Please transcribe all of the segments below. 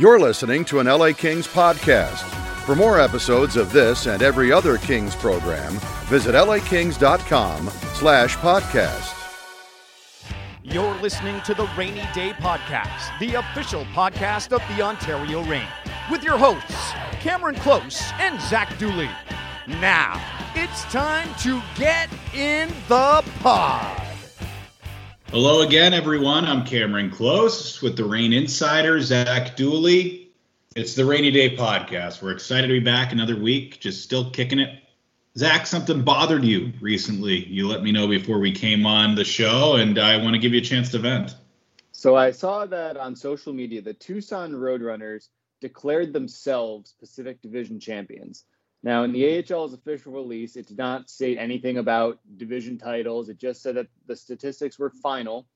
You're listening to an LA Kings podcast. For more episodes of this and every other Kings program, visit lakings.com slash podcast. You're listening to the Reigny Day Podcast, the official podcast of the Ontario Reign, with your hosts, Cameron Close and Zach Dooley. Now, it's time to get in the pod. Hello again, everyone. I'm Cameron Close with the Reign Insider, Zach Dooley. It's the Reigny Day Podcast. We're excited to be back another week, just still kicking it. Zach, something bothered you recently. You let me know before we came on the show, and I want to give you a chance to vent. So I saw that on social media, the Tucson Roadrunners declared themselves Pacific Division champions. Now, in the AHL's official release, it did not say anything about division titles. It just said that the statistics were final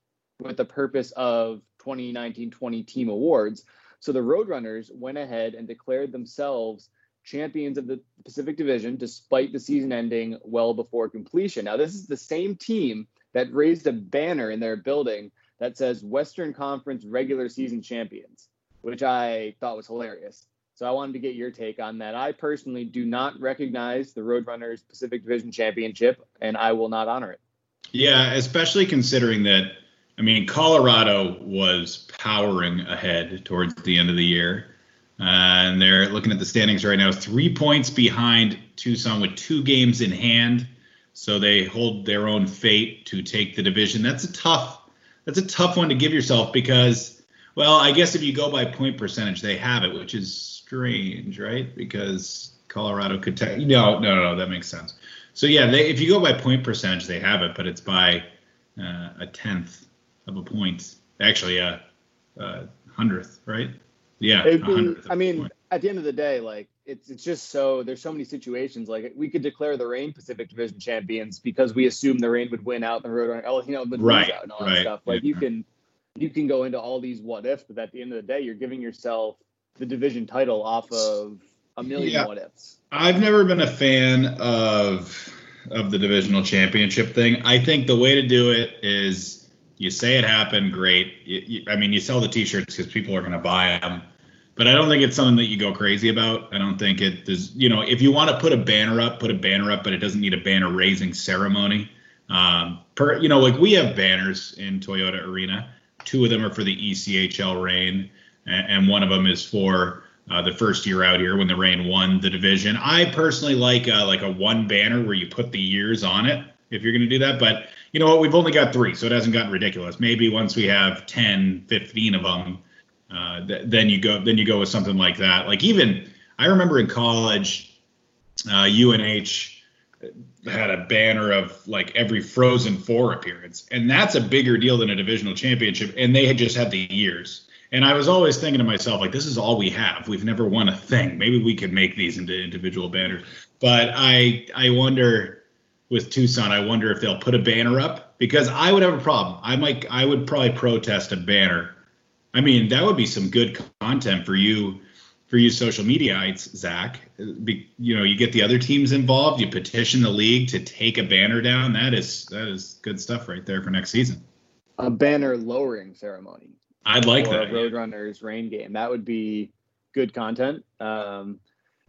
with the purpose of 2019 20 team awards. So the Roadrunners went ahead and declared themselves champions of the Pacific Division despite the season ending well before completion. Now, this is the same team that raised a banner in their building that says Western Conference regular season champions, which I thought was hilarious. So I wanted to get your take on that. I personally do not recognize the Roadrunners Pacific Division Championship, and I will not honor it. Yeah, especially considering that, I mean, Colorado was powering ahead towards the end of the year. Uh, and they're looking at the standings right now, three points behind Tucson with two games in hand. So they hold their own fate to take the division. That's a tough, that's a tough one to give yourself because, well, I guess if you go by point percentage, they have it, which is strange, right? Because Colorado could take. No, no, no, that makes sense. So yeah, they, if you go by point percentage, they have it, but it's by uh, a tenth of a point. Actually, a, a hundredth, right? Yeah, be, I mean, at the end of the day, like it's it's just so there's so many situations. Like we could declare the Reign Pacific Division champions because we assume the Reign would win out the road, oh, you know, the right, out and all right, that stuff. Like yeah. you can you can go into all these what ifs, but at the end of the day, you're giving yourself the division title off of a million Yeah. what ifs. I've never been a fan of of the divisional championship thing. I think the way to do it is you say it happened, great. You, you, I mean, you sell the T-shirts because people are going to buy them, but I don't think it's something that you go crazy about. I don't think it is. You know, if you want to put a banner up, put a banner up, but it doesn't need a banner raising ceremony. Um, per you know, like we have banners in Toyota Arena. Two of them are for the ECHL Reign, and one of them is for uh, the first year out here when the Reign won the division. I personally like uh, like a one banner where you put the years on it if you're going to do that. But you know what? We've only got three, so it hasn't gotten ridiculous. Maybe once we have 10, 15 of them, uh, th- then you go then you go with something like that. Like even I remember in college, uh, UNH had a banner of like every Frozen Four appearance, and that's a bigger deal than a divisional championship. And they had just had the years. And I was always thinking to myself, like, this is all we have. We've never won a thing. Maybe we could make these into individual banners. But I I wonder with Tucson, I wonder if they'll put a banner up because I would have a problem. I might I would probably protest a banner. I mean, that would be some good content for you for you social mediaites, Zach. Be, you know, you get the other teams involved, you petition the league to take a banner down. That is that is good stuff right there for next season. A banner lowering ceremony. I'd like that. a Roadrunners Reign game. That would be good content. Um,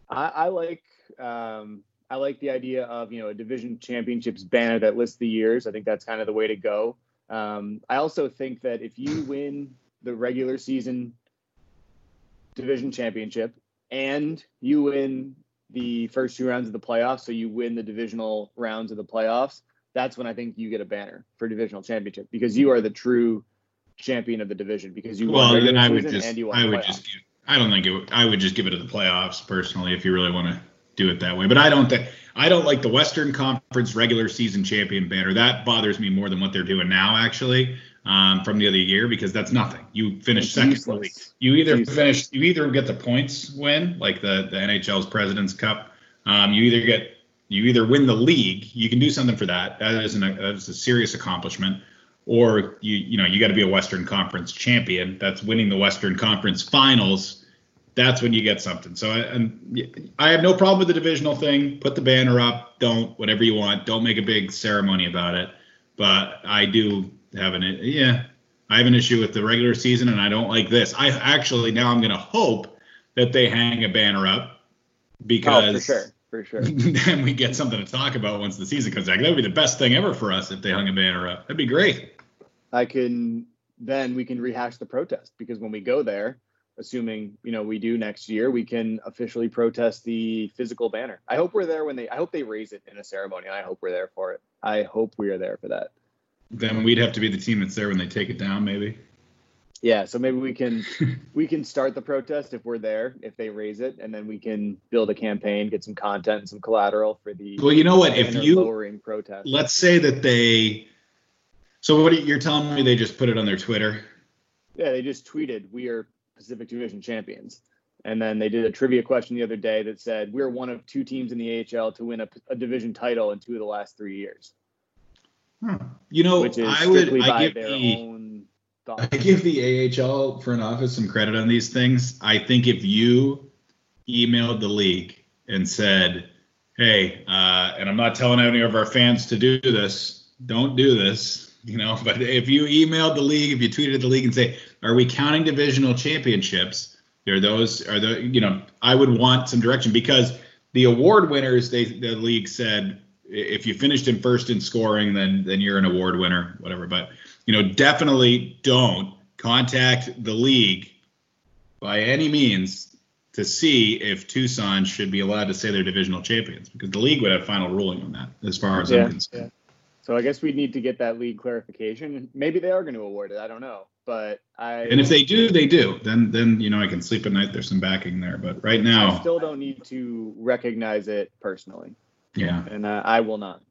I, I like um, I like the idea of you know a division championships banner that lists the years. I think that's kind of the way to go. Um, I also think that if you win the regular season division championship and you win the first two rounds of the playoffs, so you win the divisional rounds of the playoffs, that's when I think you get a banner for divisional championship because you are the true champion of the division because you well, then I would just and you won I would playoffs. just give, I don't think it would, I would just give it to the playoffs personally if you really want to do it that way. But I don't think I don't like the Western Conference regular season champion banner. That bothers me more than what they're doing now actually. Um, from the other year because that's nothing. You finish second in the useless. league. You either useless. finish you either get the points win like the the NHL's President's Cup. Um, you either get you either win the league. You can do something for that. That is an that is a serious accomplishment. Or you you know you got to be a Western Conference champion. That's winning the Western Conference Finals. That's when you get something. So I, and I have no problem with the divisional thing. Put the banner up. Don't whatever you want. Don't make a big ceremony about it. But I do have an yeah. I have an issue with the regular season, and I don't like this. I actually now I'm going to hope that they hang a banner up because oh, for sure, for sure. then we get something to talk about once the season comes back. That would be the best thing ever for us if they hung a banner up. That'd be great. I can then we can rehash the protest because when we go there, assuming you know we do next year, we can officially protest the physical banner. I hope we're there when they. I hope they raise it in a ceremony. I hope we're there for it. I hope we are there for that. Then we'd have to be the team that's there when they take it down, maybe. Yeah, so maybe we can we can start the protest if we're there, if they raise it, and then we can build a campaign, get some content, and some collateral for the. Well, you know what? If you lowering protest, let's say that they. So what are you're telling me? They just put it on their Twitter. Yeah, they just tweeted, "We are Pacific Division champions," and then they did a trivia question the other day that said, "We're one of two teams in the AHL to win a, a division title in two of the last three years." Hmm. You know, which is I would. I give their the. own I give the AHL front office some credit on these things. I think if you emailed the league and said, "Hey," uh, and I'm not telling any of our fans to do this, don't do this, you know. But if you emailed the league, if you tweeted the league and say, "Are we counting divisional championships?" Are those are the you know I would want some direction because the award winners they the league said if you finished in first in scoring then then you're an award winner whatever but you know, definitely don't contact the league by any means to see if Tucson should be allowed to say they're divisional champions because the league would have final ruling on that as far as yeah, I'm concerned. Yeah. So I guess we need to get that league clarification. Maybe they are going to award it. I don't know, but I. And if they do, they do. Then, then you know, I can sleep at night. There's some backing there, but right now, I still don't need to recognize it personally. Yeah. And uh, I will not.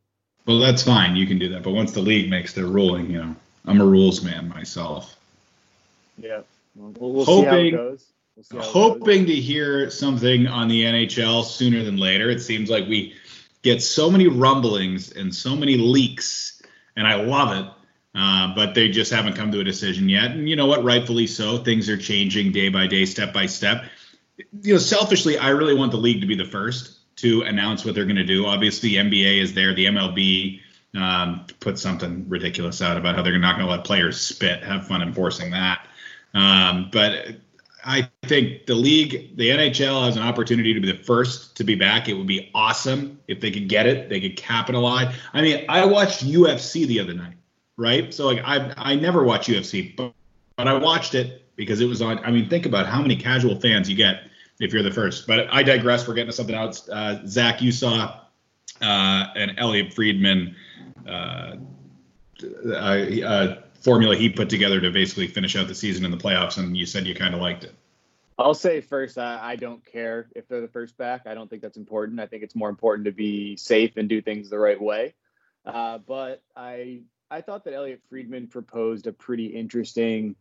Well, that's fine. You can do that. But once the league makes their ruling, you know, I'm a rules man myself. Yeah. We'll, we'll hoping, we'll hoping to hear something on the NHL sooner than later. It seems like we get so many rumblings and so many leaks, and I love it. Uh, but they just haven't come to a decision yet. And you know what? Rightfully so. Things are changing day by day, step by step. You know, selfishly, I really want the league to be the first to announce what they're going to do. Obviously, the NBA is there, the MLB um, put something ridiculous out about how they're not going to let players spit. Have fun enforcing that. Um, but I think the league, the NHL has an opportunity to be the first to be back. It would be awesome if they could get it. They could capitalize. I mean, I watched UFC the other night, right? So like I I never watch UFC, but, but I watched it because it was on. I mean, think about how many casual fans you get if you're the first. But I digress. We're getting to something else. Uh, Zach, you saw uh, an Elliotte Friedman uh, uh, formula he put together to basically finish out the season in the playoffs, and you said you kind of liked it. I'll say first, I, I, don't care if they're the first back. I don't think that's important. I think it's more important to be safe and do things the right way. Uh, but I I thought that Elliotte Friedman proposed a pretty interesting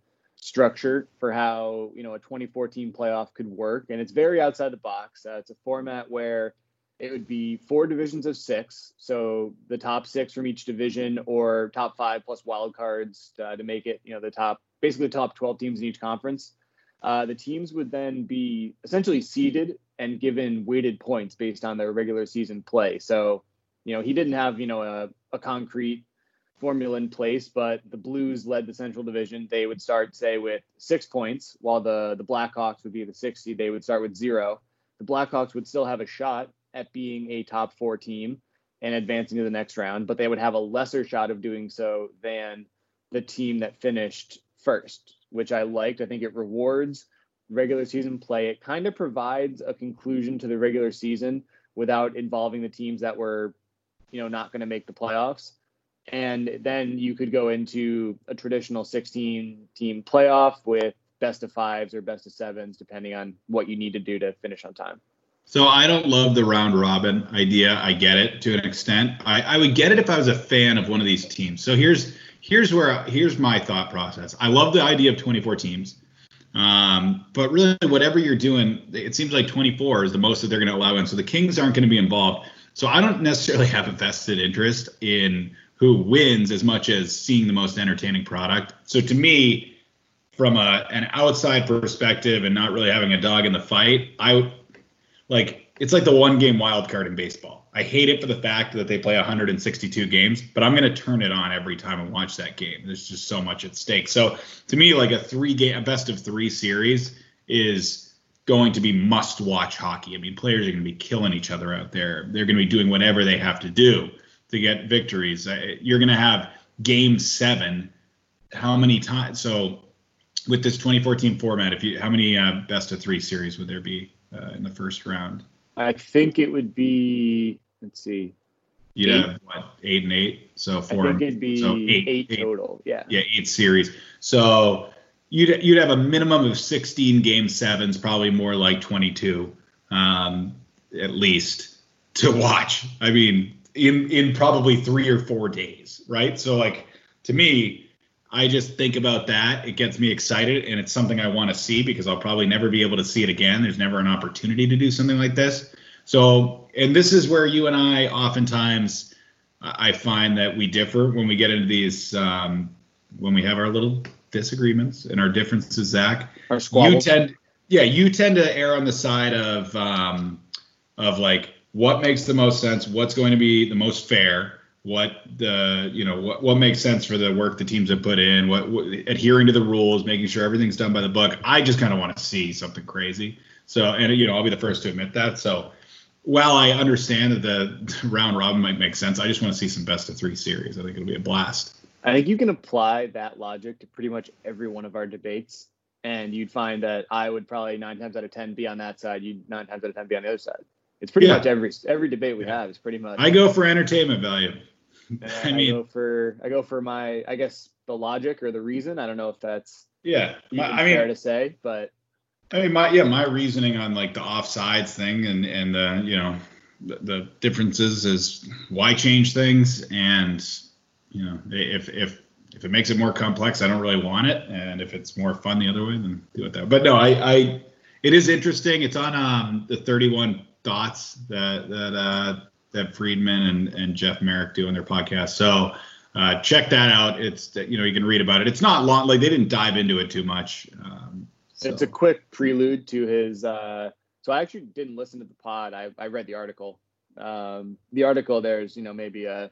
structure for how you know a 2014 playoff could work, and it's very outside the box. Uh, it's a format where it would be four divisions of six. So the top six from each division or top five plus wild cards uh, to make it, you know, the top, basically the top 12 teams in each conference. Uh, the teams would then be essentially seeded and given weighted points based on their regular season play. So, you know, he didn't have, you know, a, a concrete formula in place, but the Blues led the Central Division. They would start, say, with six points, while the the Blackhawks would be the 60. They would start with zero. The Blackhawks would still have a shot at being a top four team and advancing to the next round, but they would have a lesser shot of doing so than the team that finished first, which I liked. I think it rewards regular season play. It kind of provides a conclusion to the regular season without involving the teams that were, you know, not going to make the playoffs. And then you could go into a traditional 16 team playoff with best of fives or best of sevens, depending on what you need to do to finish on time. So I don't love the round robin idea. I get it to an extent. I, I would get it if I was a fan of one of these teams. So here's here's where here's my thought process. I love the idea of 24 teams. Um, but really, whatever you're doing, it seems like 24 is the most that they're going to allow in. So the Kings aren't going to be involved. So I don't necessarily have a vested interest in who wins as much as seeing the most entertaining product. So to me, from a, an outside perspective and not really having a dog in the fight, I like it's like the one game wild card in baseball. I hate it for the fact that they play 162 games, but I'm going to turn it on every time and watch that game. There's just so much at stake. So to me, like a three game, a best of three series is going to be must watch hockey. I mean, players are going to be killing each other out there. They're going to be doing whatever they have to do to get victories. Uh, you're going to have game seven. How many times? So with this 2014 format, if you how many uh, best of three series would there be uh, in the first round? I think it would be. Let's see. You'd eight. have what eight and eight, so four. I think it'd be so eight, eight, eight total. Yeah. Yeah, eight series. So you'd you'd have a minimum of 16 game sevens, probably more like 22, um, at least to watch. I mean, in in probably three or four days, right? So like to me, I just think about that. It gets me excited, and it's something I want to see because I'll probably never be able to see it again. There's never an opportunity to do something like this. So, and this is where you and I oftentimes I find that we differ when we get into these um, when we have our little disagreements and our differences. Zach, our squabbles. You tend, yeah, you tend to err on the side of um, of like what makes the most sense, what's going to be the most fair, what the you know what what makes sense for the work the teams have put in, what, what adhering to the rules, making sure everything's done by the book. I just kind of want to see something crazy. So, and you know, I'll be the first to admit that. So, while I understand that the round robin might make sense, I just want to see some best of three series. I think it'll be a blast. I think you can apply that logic to pretty much every one of our debates, and you'd find that I would probably nine times out of ten be on that side. You'd nine times out of ten be on the other side. It's pretty yeah. much every every debate we yeah. have is pretty much. I go for entertainment value. I mean, I go for I go for my I guess the logic or the reason. I don't know if that's yeah. My, I mean, fair to say, but I mean, my yeah, my reasoning on like the offsides thing and and the you know the, the differences is why change things and you know, if if if it makes it more complex, I don't really want it, and if it's more fun the other way, then do it that. Way. But no, I, I it is interesting. It's on um, the 31 Thoughts that that uh, that Friedman and and Jeff Marek do on their podcast. So uh, check that out. It's you know you can read about it. It's not long. Like they didn't dive into it too much. Um, so. It's a quick prelude to his. Uh, so I actually didn't listen to the pod. I I read the article. Um, the article there's you know maybe a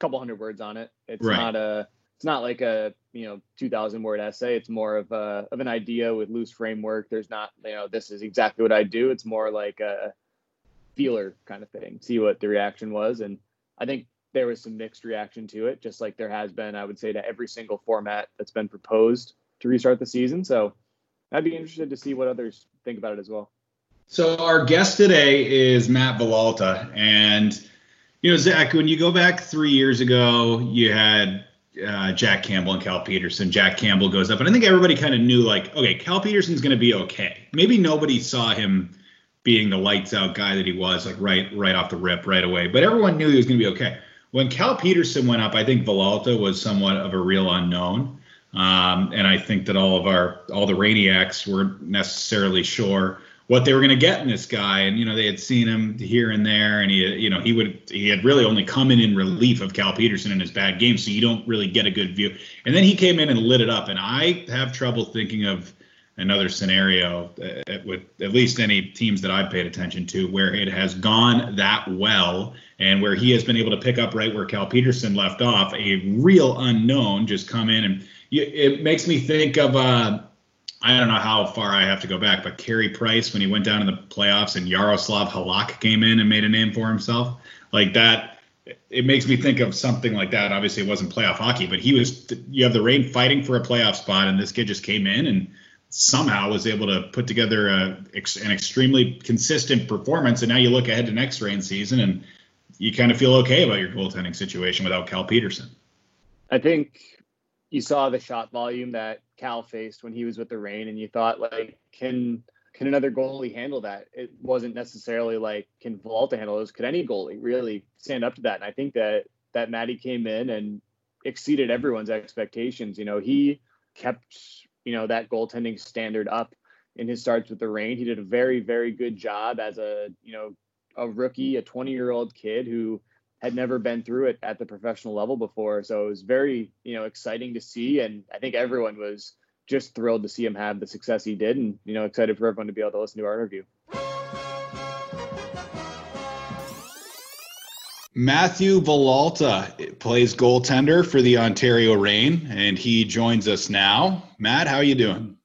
couple hundred words on it. It's right. not a it's not like a you know 2000 word essay it's more of a of an idea with loose framework there's not you know this is exactly what i do it's more like a feeler kind of thing see what the reaction was and i think there was some mixed reaction to it just like there has been i would say to every single format that's been proposed to restart the season so i'd be interested to see what others think about it as well so our guest today is matt villalta and you know, Zach, when you go back three years ago, you had uh, Jack Campbell and Cal Petersen. Jack Campbell goes up, and I think everybody kind of knew, like, okay, Cal Petersen's going to be okay. Maybe nobody saw him being the lights out guy that he was, like right right off the rip, right away. But everyone knew he was going to be okay. When Cal Petersen went up, I think Villalta was somewhat of a real unknown, um, and I think that all of our all the Rainiacs weren't necessarily sure what they were going to get in this guy. And, you know, they had seen him here and there and he, you know, he would, he had really only come in in relief of Cal Petersen in his bad game. So you don't really get a good view. And then he came in and lit it up. And I have trouble thinking of another scenario uh, with at least any teams that I've paid attention to where it has gone that well and where he has been able to pick up right where Cal Petersen left off, a real unknown just come in and it makes me think of, uh, I don't know how far I have to go back, but Carey Price when he went down in the playoffs and Jaroslav Halak came in and made a name for himself, like that, it makes me think of something like that. Obviously, it wasn't playoff hockey, but he was. You have the Reign fighting for a playoff spot, and this kid just came in and somehow was able to put together a, an extremely consistent performance. And now you look ahead to next Reign season, and you kind of feel okay about your goaltending situation without Cal Petersen. I think you saw the shot volume that Cal faced when he was with the Reign, and you thought like, can can another goalie handle that? It wasn't necessarily like can Villalta handle those. Could any goalie really stand up to that? And I think that that Matty came in and exceeded everyone's expectations. You know, he kept you know that goaltending standard up in his starts with the Reign. He did a very very good job as a you know a rookie, a 20 year old kid who had never been through it at the professional level before. So it was very, you know, exciting to see. And I think everyone was just thrilled to see him have the success he did and, you know, excited for everyone to be able to listen to our interview. Matthew Villalta plays goaltender for the Ontario Reign, and he joins us now. Matt, how are you doing?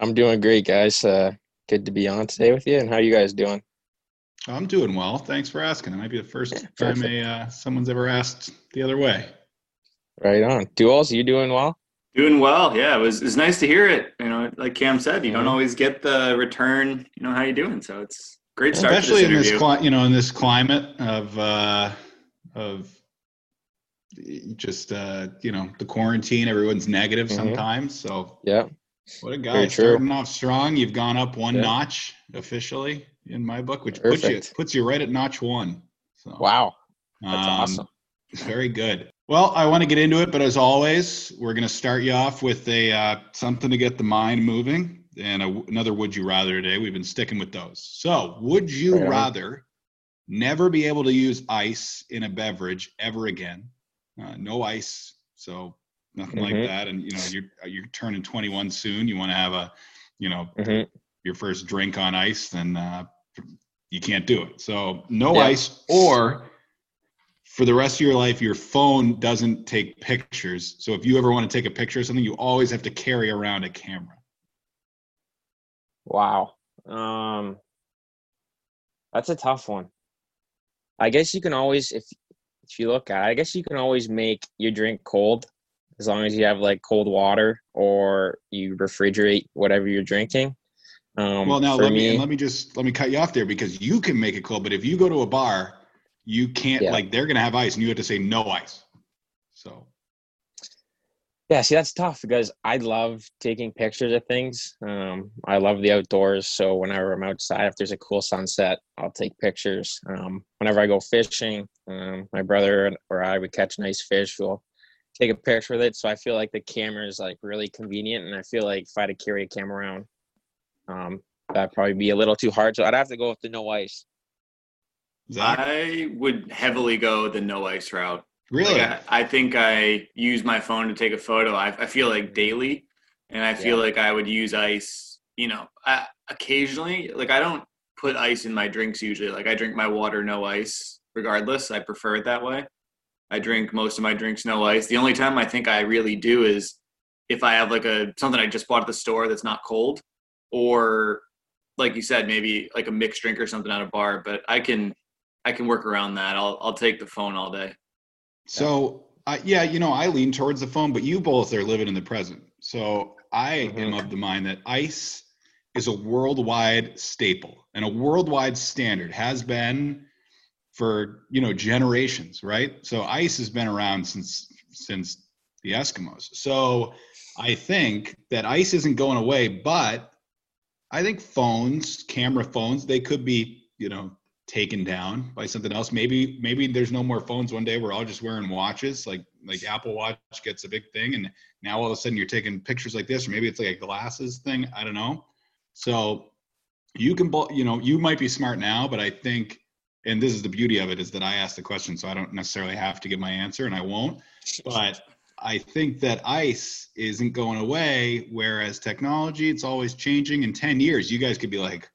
I'm doing great, guys. Uh, good to be on today with you. And how are you guys doing? I'm doing well. Thanks for asking. It might be the first Yeah, time a, uh, someone's ever asked the other way. Right on. Duels, you doing well? Doing well, yeah. It was it's nice to hear it. You know, like Cam said, you don't Mhm. always get the return. You know how you doing, so it's great start especially to in this this cli- you know in this climate of uh of just uh you know the quarantine everyone's negative Mhm. sometimes so Yeah. what a guy starting off strong you've gone up one Yeah. notch officially in my book which puts you puts you right at notch one so Wow. That's um, awesome. very good well i want to get into it but as always we're going to start you off with a uh, something to get the mind moving and a, another would you rather today we've been sticking with those so would you Right rather never be able to use ice in a beverage ever again uh, no ice so nothing like Mhm. that and you know you're you're turning 21 soon you want to have a you know hmm your first drink on ice, then uh, you can't do it. So no Yeah. ice, or for the rest of your life, your phone doesn't take pictures. So if you ever want to take a picture of something, you always have to carry around a camera. Wow. Um, that's a tough one. I guess you can always, if if you look at, it, I guess you can always make your drink cold as long as you have like cold water or you refrigerate whatever you're drinking. Um, well, now let me, let me just let me cut you off there because you can make it cold, but if you go to a bar, you can't Yeah. like they're gonna have ice and you have to say no ice. So Yeah, see, that's tough because I love taking pictures of things. Um, I love the outdoors. So whenever I'm outside, if there's a cool sunset, I'll take pictures. Um, whenever I go fishing, um, my brother or I would catch nice fish. We'll take a picture with it. So I feel like the camera is like really convenient, and I feel like if I had to carry a camera around, um, that'd probably be a little too hard. So I'd have to go with the no ice. I would heavily go the no ice route. Really? Like, I, I think I use my phone to take a photo. I, I feel like daily, and I feel Yeah. like I would use ice. You know, I, occasionally. Like I don't put ice in my drinks usually. Like I drink my water no ice, regardless. I prefer it that way. I drink most of my drinks no ice. The only time I think I really do is if I have like a something I just bought at the store that's not cold, or like you said, maybe like a mixed drink or something at a bar. But I can I can work around that. I'll I'll take the phone all day. So, uh, yeah, you know, I lean towards the phone, but you both are living in the present. So, I am Mhm. of the mind that ice is a worldwide staple and a worldwide standard has been for, you know, generations, right? So, ice has been around since since the Eskimos. So, I think that ice isn't going away, but I think phones, camera phones, they could be, you know, taken down by something else. Maybe maybe there's no more phones one day. We're all just wearing watches. Like like Apple Watch gets a big thing, and now all of a sudden you're taking pictures like this, or maybe it's like a glasses thing. I don't know. So you can you know you might be smart now, but I think, and this is the beauty of it is that I asked the question, so I don't necessarily have to give my answer, and I won't. But I think that ice isn't going away, whereas technology, it's always changing. In 10 years, you guys could be like,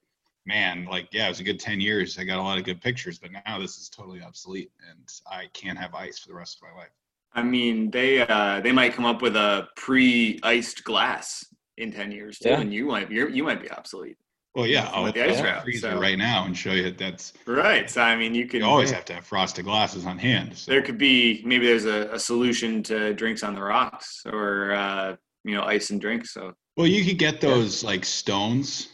man, like, yeah, it was a good 10 years. I got a lot of good pictures, but now this is totally obsolete and I can't have ice for the rest of my life. I mean, they uh, they might come up with a pre-iced glass in ten years too, Yeah. and you might you're, you might be obsolete. Well, yeah, I'll, the ice wrap, freeze it so- right now and show you that that's, Right. So I mean, you can you always have to have frosted glasses on hand. So. there could be maybe there's a, a solution to drinks on the rocks or uh, you know ice and drinks. So Well, you could get those like stones,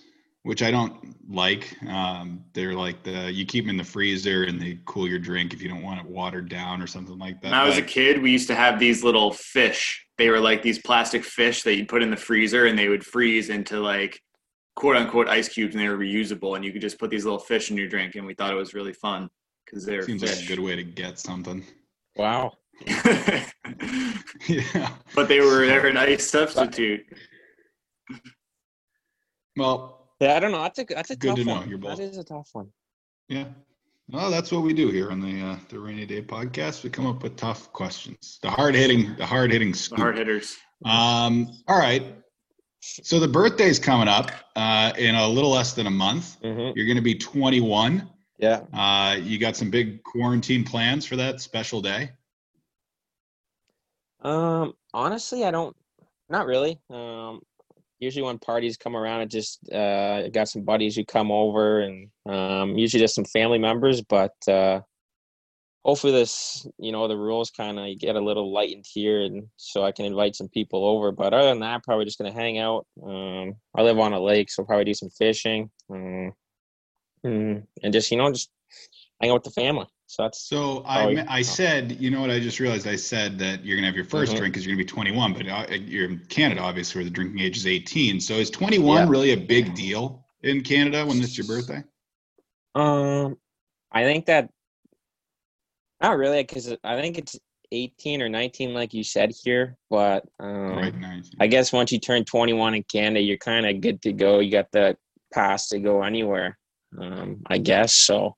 which I don't like. Um, they're like the you keep them in the freezer and they cool your drink if you don't want it watered down or something like that. when I was a kid, we used to have these little fish. They were like these plastic fish that you'd put in the freezer and they would freeze into like quote unquote ice cubes and they were reusable and you could just put these little fish in your drink and we thought it was really fun because they're seems like a good way to get something. Wow. yeah. but they were they were a nice substitute. Well, Yeah, I don't know. That's a that's a Good tough to know. one. You're both- That is a tough one. yeah. Well, that's what we do here on the uh, the Reigny Day Podcast. We come up with tough questions, the hard hitting, the hard hitting The hard hitters. Um, all right. So the birthday's coming up uh, in a little less than a month. hmm You're going to be 21. Yeah. Uh, you got some big quarantine plans for that special day? Um, honestly, I don't. Not really. Um, usually when parties come around, I just uh, got some buddies who come over, and um, usually just some family members. But uh, hopefully, this you know the rules kind of get a little lightened here, and so I can invite some people over. But other than that, probably just gonna hang out. Um, I live on a lake, so probably do some fishing, um, and just you know just hang out with the family. So that's so I I said you know what I just realized I said that you're gonna have your 1st mm-hmm. drink because you're gonna be 21, but uh, you're in Canada obviously where the drinking age is 18. So is 21 yeah. really a big deal in Canada when it's your birthday? Um, I think that not really because I think it's 18 or 19 like you said here, but um, right, 19. I guess once you turn 21 in Canada, you're kind of good to go. You got the pass to go anywhere. Um, I guess so.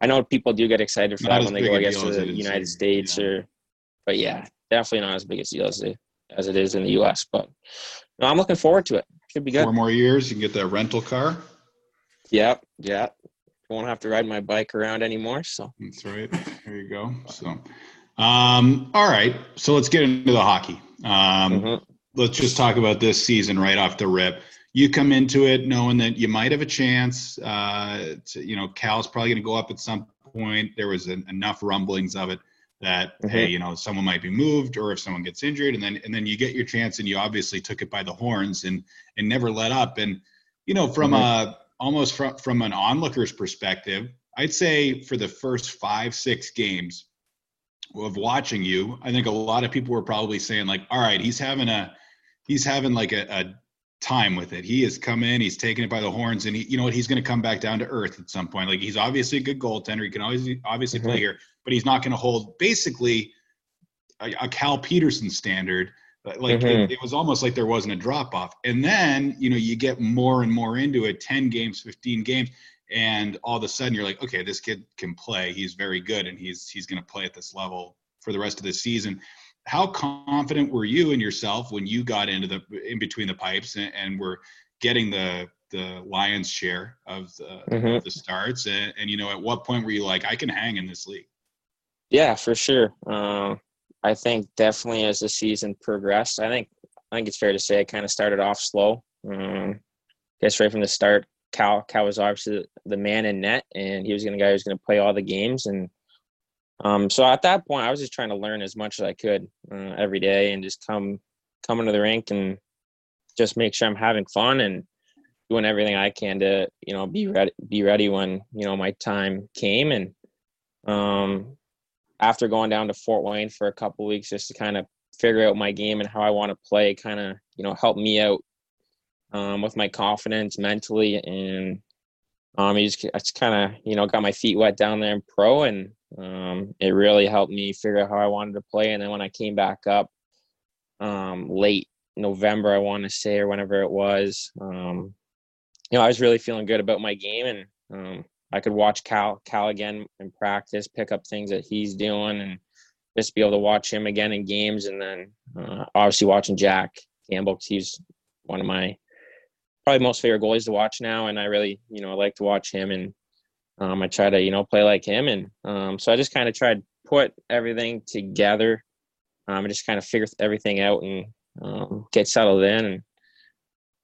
I know people do get excited for not that when they go, I guess, to the United States yeah. or, but yeah, definitely not as big a deal as it, as it is in the U.S. But no, I'm looking forward to it. Should be good. Four more years, you can get that rental car. Yep, yep. Won't have to ride my bike around anymore. So that's right. There you go. So, um, all right. So let's get into the hockey. Um, mm-hmm. Let's just talk about this season right off the rip you come into it knowing that you might have a chance. Uh, to, you know, Cal's probably going to go up at some point. There was an, enough rumblings of it that mm-hmm. hey, you know, someone might be moved, or if someone gets injured, and then and then you get your chance, and you obviously took it by the horns and and never let up. And you know, from mm-hmm. a almost from from an onlooker's perspective, I'd say for the first five six games of watching you, I think a lot of people were probably saying like, all right, he's having a he's having like a, a time with it. He has come in, he's taken it by the horns, and he, you know what, he's going to come back down to earth at some point. Like he's obviously a good goaltender. He can always obviously mm-hmm. play here, but he's not going to hold basically a, a, Cal Petersen standard. Like mm-hmm. it, it, was almost like there wasn't a drop off. And then you know you get more and more into it, ten games, fifteen games, and all of a sudden you're like, okay, this kid can play. He's very good, and he's he's going to play at this level for the rest of the season how confident were you in yourself when you got into the in between the pipes and, and were getting the the lion's share of the, mm-hmm. of the starts? And, and, you know at what point were you like i can hang in this league yeah for sure. Um, i think definitely as the season progressed i think i think it's fair to say i kind of started off slow. Um, I guess right from the start cal cal was obviously the, man in net and he was going to guy who was going to play all the games and um, so at that point, I was just trying to learn as much as I could uh, every day and just come come into the rink and just make sure I'm having fun and doing everything I can to you know be ready be ready when you know my time came. And um, after going down to Fort Wayne for a couple weeks just to kind of figure out my game and how I want to play kind of you know help me out um, with my confidence mentally and um, just, I just kind of you know got my feet wet down there in pro and um, it really helped me figure out how I wanted to play. And then when I came back up um, late November, I want to say, or whenever it was, um, you know, I was really feeling good about my game, and um, I could watch Cal Cal again in practice, pick up things that he's doing, and just be able to watch him again in games. And then uh, obviously watching Jack Campbell, he's one of my probably most favorite goalies to watch now, and I really, you know, I like to watch him and um, I try to, you know, play like him. And um, so I just kind of tried put everything together um, and just kind of figure everything out and um, get settled in. And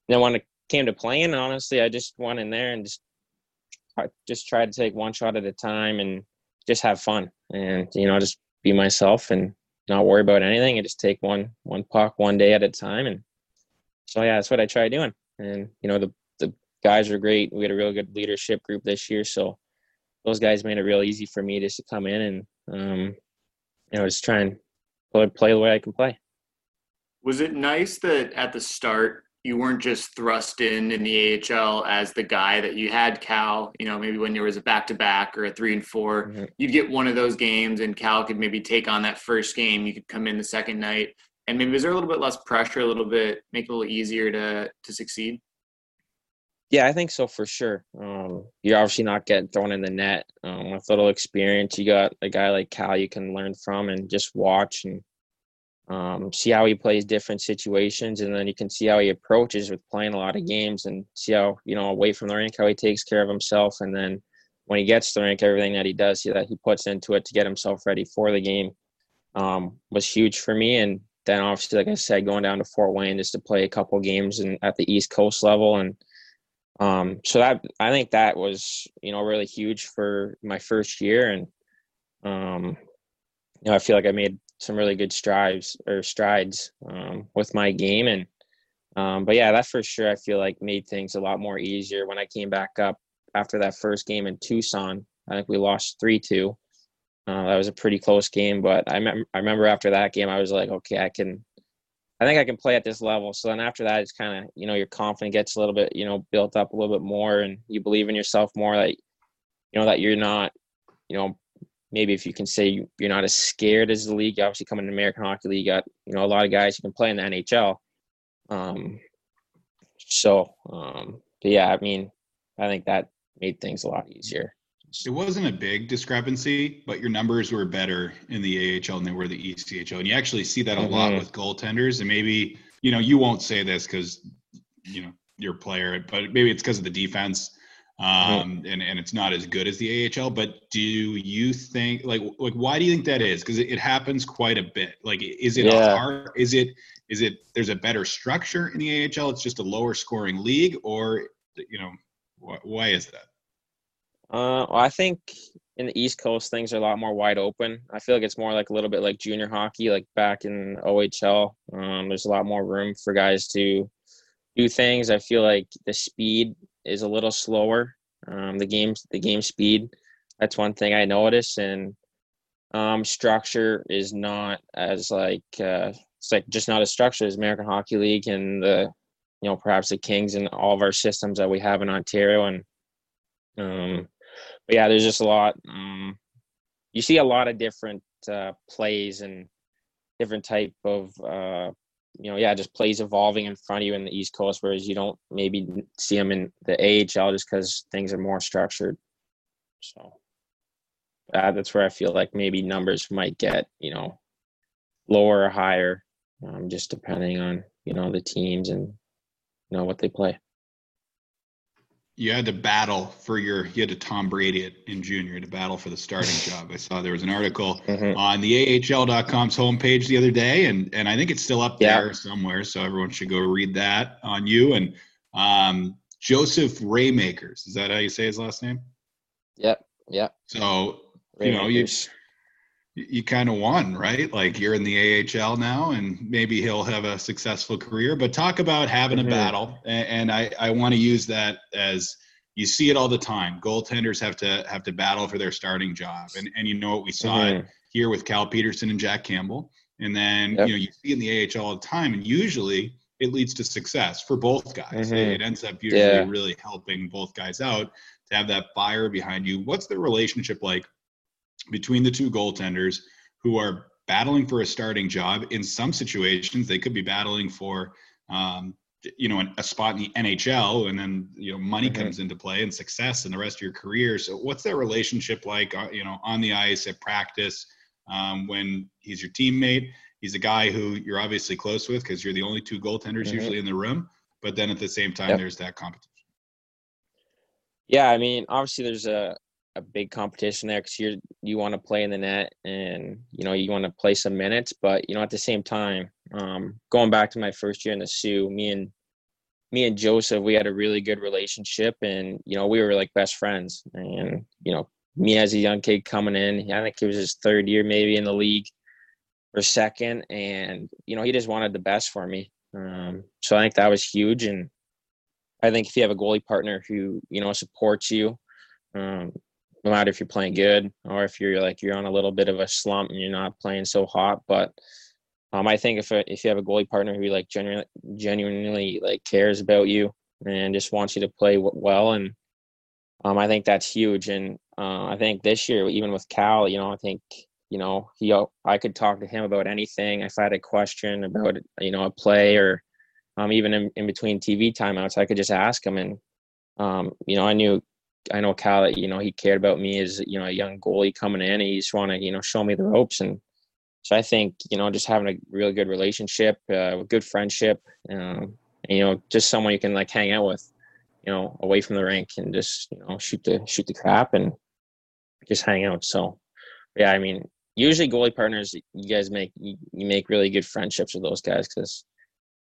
then when it came to playing, honestly, I just went in there and just just tried to take one shot at a time and just have fun and you know just be myself and not worry about anything and just take one one puck one day at a time and so yeah that's what i tried doing and you know the the guys are great we had a really good leadership group this year so those guys made it real easy for me just to come in and um, you know just try and play, play the way I can play. Was it nice that at the start you weren't just thrust in in the AHL as the guy that you had Cal, you know, maybe when there was a back to back or a three and 4 you mm-hmm. you'd get one of those games and Cal could maybe take on that first game. You could come in the second night. And maybe was there a little bit less pressure, a little bit, make it a little easier to to succeed? Yeah, I think so for sure. Um, you're obviously not getting thrown in the net. Um, with little experience, you got a guy like Cal you can learn from and just watch and um, see how he plays different situations, and then you can see how he approaches with playing a lot of games and see how you know away from the rink how he takes care of himself, and then when he gets to the rink, everything that he does, that he puts into it to get himself ready for the game, um, was huge for me. And then obviously, like I said, going down to Fort Wayne just to play a couple games and at the East Coast level, and um, so that I think that was you know really huge for my first year, and um, you know I feel like I made some really good strides or strides um, with my game, and um, but yeah, that for sure I feel like made things a lot more easier when I came back up after that first game in Tucson. I think we lost three two. Uh, that was a pretty close game, but I, I remember after that game, I was like, okay, I can, I think I can play at this level. So then after that, it's kind of, you know, your confidence gets a little bit, you know, built up a little bit more and you believe in yourself more that, you know, that you're not, you know, maybe if you can say you're not as scared as the league, you obviously come in the American Hockey League, you got, you know, a lot of guys who can play in the NHL. Um, so, um, yeah, I mean, I think that made things a lot easier. It wasn't a big discrepancy, but your numbers were better in the AHL than they were the ECHL. And you actually see that a mm-hmm. lot with goaltenders. And maybe, you know, you won't say this because, you know, you're a player, but maybe it's because of the defense. Um, mm-hmm. and, and it's not as good as the AHL, but do you think like, like, why do you think that is? Cause it, it happens quite a bit. Like, is it yeah. hard? Is it, is it, there's a better structure in the AHL. It's just a lower scoring league or, you know, wh- why is that? Uh, well, I think in the East Coast things are a lot more wide open. I feel like it's more like a little bit like junior hockey, like back in OHL. Um, there's a lot more room for guys to do things. I feel like the speed is a little slower. Um, the game, the game speed. That's one thing I notice, and um, structure is not as like uh, it's like just not as structured as American Hockey League and the you know perhaps the Kings and all of our systems that we have in Ontario and um, but yeah, there's just a lot. Um, you see a lot of different uh, plays and different type of uh, you know, yeah, just plays evolving in front of you in the East Coast, whereas you don't maybe see them in the AHL just because things are more structured. So uh, that's where I feel like maybe numbers might get you know lower or higher, um, just depending on you know the teams and you know what they play you had to battle for your you had to Tom Brady it in junior to battle for the starting job. I saw there was an article mm-hmm. on the AHL.com's homepage the other day, and and I think it's still up there yeah. somewhere. So everyone should go read that on you and um, Joseph Raaymakers. Is that how you say his last name? Yep. Yep. So you know you you kind of won, right? Like you're in the AHL now, and maybe he'll have a successful career. But talk about having mm-hmm. a battle, and, and I I want to use that as you see it all the time. Goaltenders have to have to battle for their starting job, and and you know what we saw mm-hmm. here with Cal Petersen and Jack Campbell, and then yep. you know you see in the AHL all the time, and usually it leads to success for both guys. Mm-hmm. It, it ends up usually yeah. really helping both guys out to have that fire behind you. What's the relationship like? Between the two goaltenders who are battling for a starting job. In some situations, they could be battling for, um, you know, a spot in the NHL, and then you know money mm-hmm. comes into play and success in the rest of your career. So, what's that relationship like? Uh, you know, on the ice at practice um, when he's your teammate. He's a guy who you're obviously close with because you're the only two goaltenders mm-hmm. usually in the room. But then at the same time, yep. there's that competition. Yeah, I mean, obviously there's a a big competition there because you you want to play in the net and you know you want to play some minutes, but you know at the same time, um, going back to my first year in the Soo, me and me and Joseph, we had a really good relationship, and you know we were like best friends. And you know me as a young kid coming in, I think it was his third year maybe in the league or second, and you know he just wanted the best for me. Um, so I think that was huge, and I think if you have a goalie partner who you know supports you, um, no matter if you're playing good or if you're like you're on a little bit of a slump and you're not playing so hot. But um, I think if a, if you have a goalie partner who like genuinely genuinely like cares about you and just wants you to play well, and um, I think that's huge. And uh, I think this year, even with Cal, you know, I think you know he I could talk to him about anything if I had a question about you know a play or um, even in, in between TV timeouts, I could just ask him and um, you know, I knew I know Cal, you know, he cared about me as, you know, a young goalie coming in. He just want to, you know, show me the ropes. And so I think, you know, just having a really good relationship, uh, good friendship, um, and, you know, just someone you can like hang out with. you know, away from the rink and just you know shoot the shoot the crap and just hang out. So yeah, I mean, usually goalie partners, you guys make you, you make really good friendships with those guys because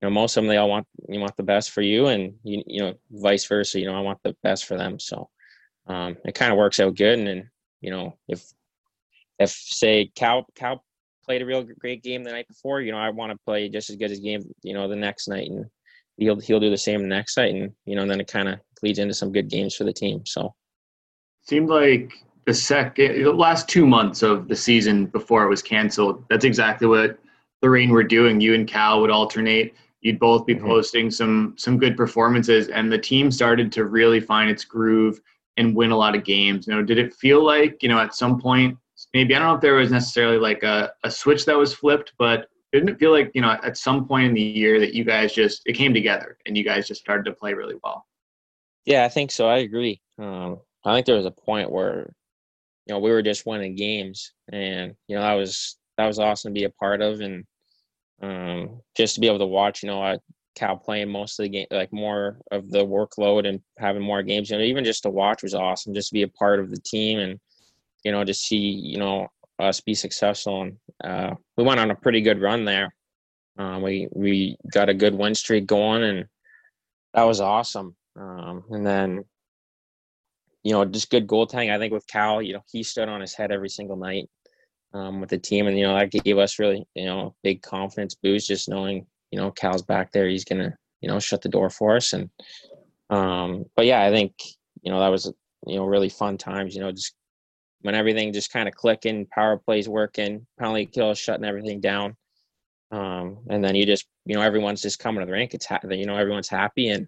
you know most of them they all want you want the best for you and you you know vice versa. You know, I want the best for them. So um, it kind of works out good. And then you know if if say Cal Cal played a real great game the night before, you know, I want to play just as good as game, you know, the next night, and he'll he'll do the same the next night, and you know, and then it kind of leads into some good games for the team. So seemed like the second the last two months of the season before it was canceled. That's exactly what the Reign were doing. You and Cal would alternate. You'd both be mm-hmm. posting some some good performances, and the team started to really find its groove and win a lot of games. You know, did it feel like you know at some point maybe I don't know if there was necessarily like a, a switch that was flipped, but didn't it feel like you know at some point in the year that you guys just it came together and you guys just started to play really well? Yeah, I think so. I agree. Um, I think there was a point where you know we were just winning games, and you know that was that was awesome to be a part of, and um, just to be able to watch. You know, I, Cal playing most of the game, like more of the workload and having more games. You know, even just to watch was awesome. Just to be a part of the team and you know, to see, you know, us be successful. And uh, we went on a pretty good run there. Um, we we got a good win streak going, and that was awesome. Um, and then, you know, just good goaltending. I think with Cal, you know, he stood on his head every single night um, with the team, and you know that gave us really, you know, big confidence boost. Just knowing, you know, Cal's back there, he's gonna, you know, shut the door for us. And, um, but yeah, I think you know that was, you know, really fun times. You know, just when everything just kind of clicking, power plays working, penalty kills shutting everything down. Um, and then you just, you know, everyone's just coming to the rink. It's, ha- you know, everyone's happy and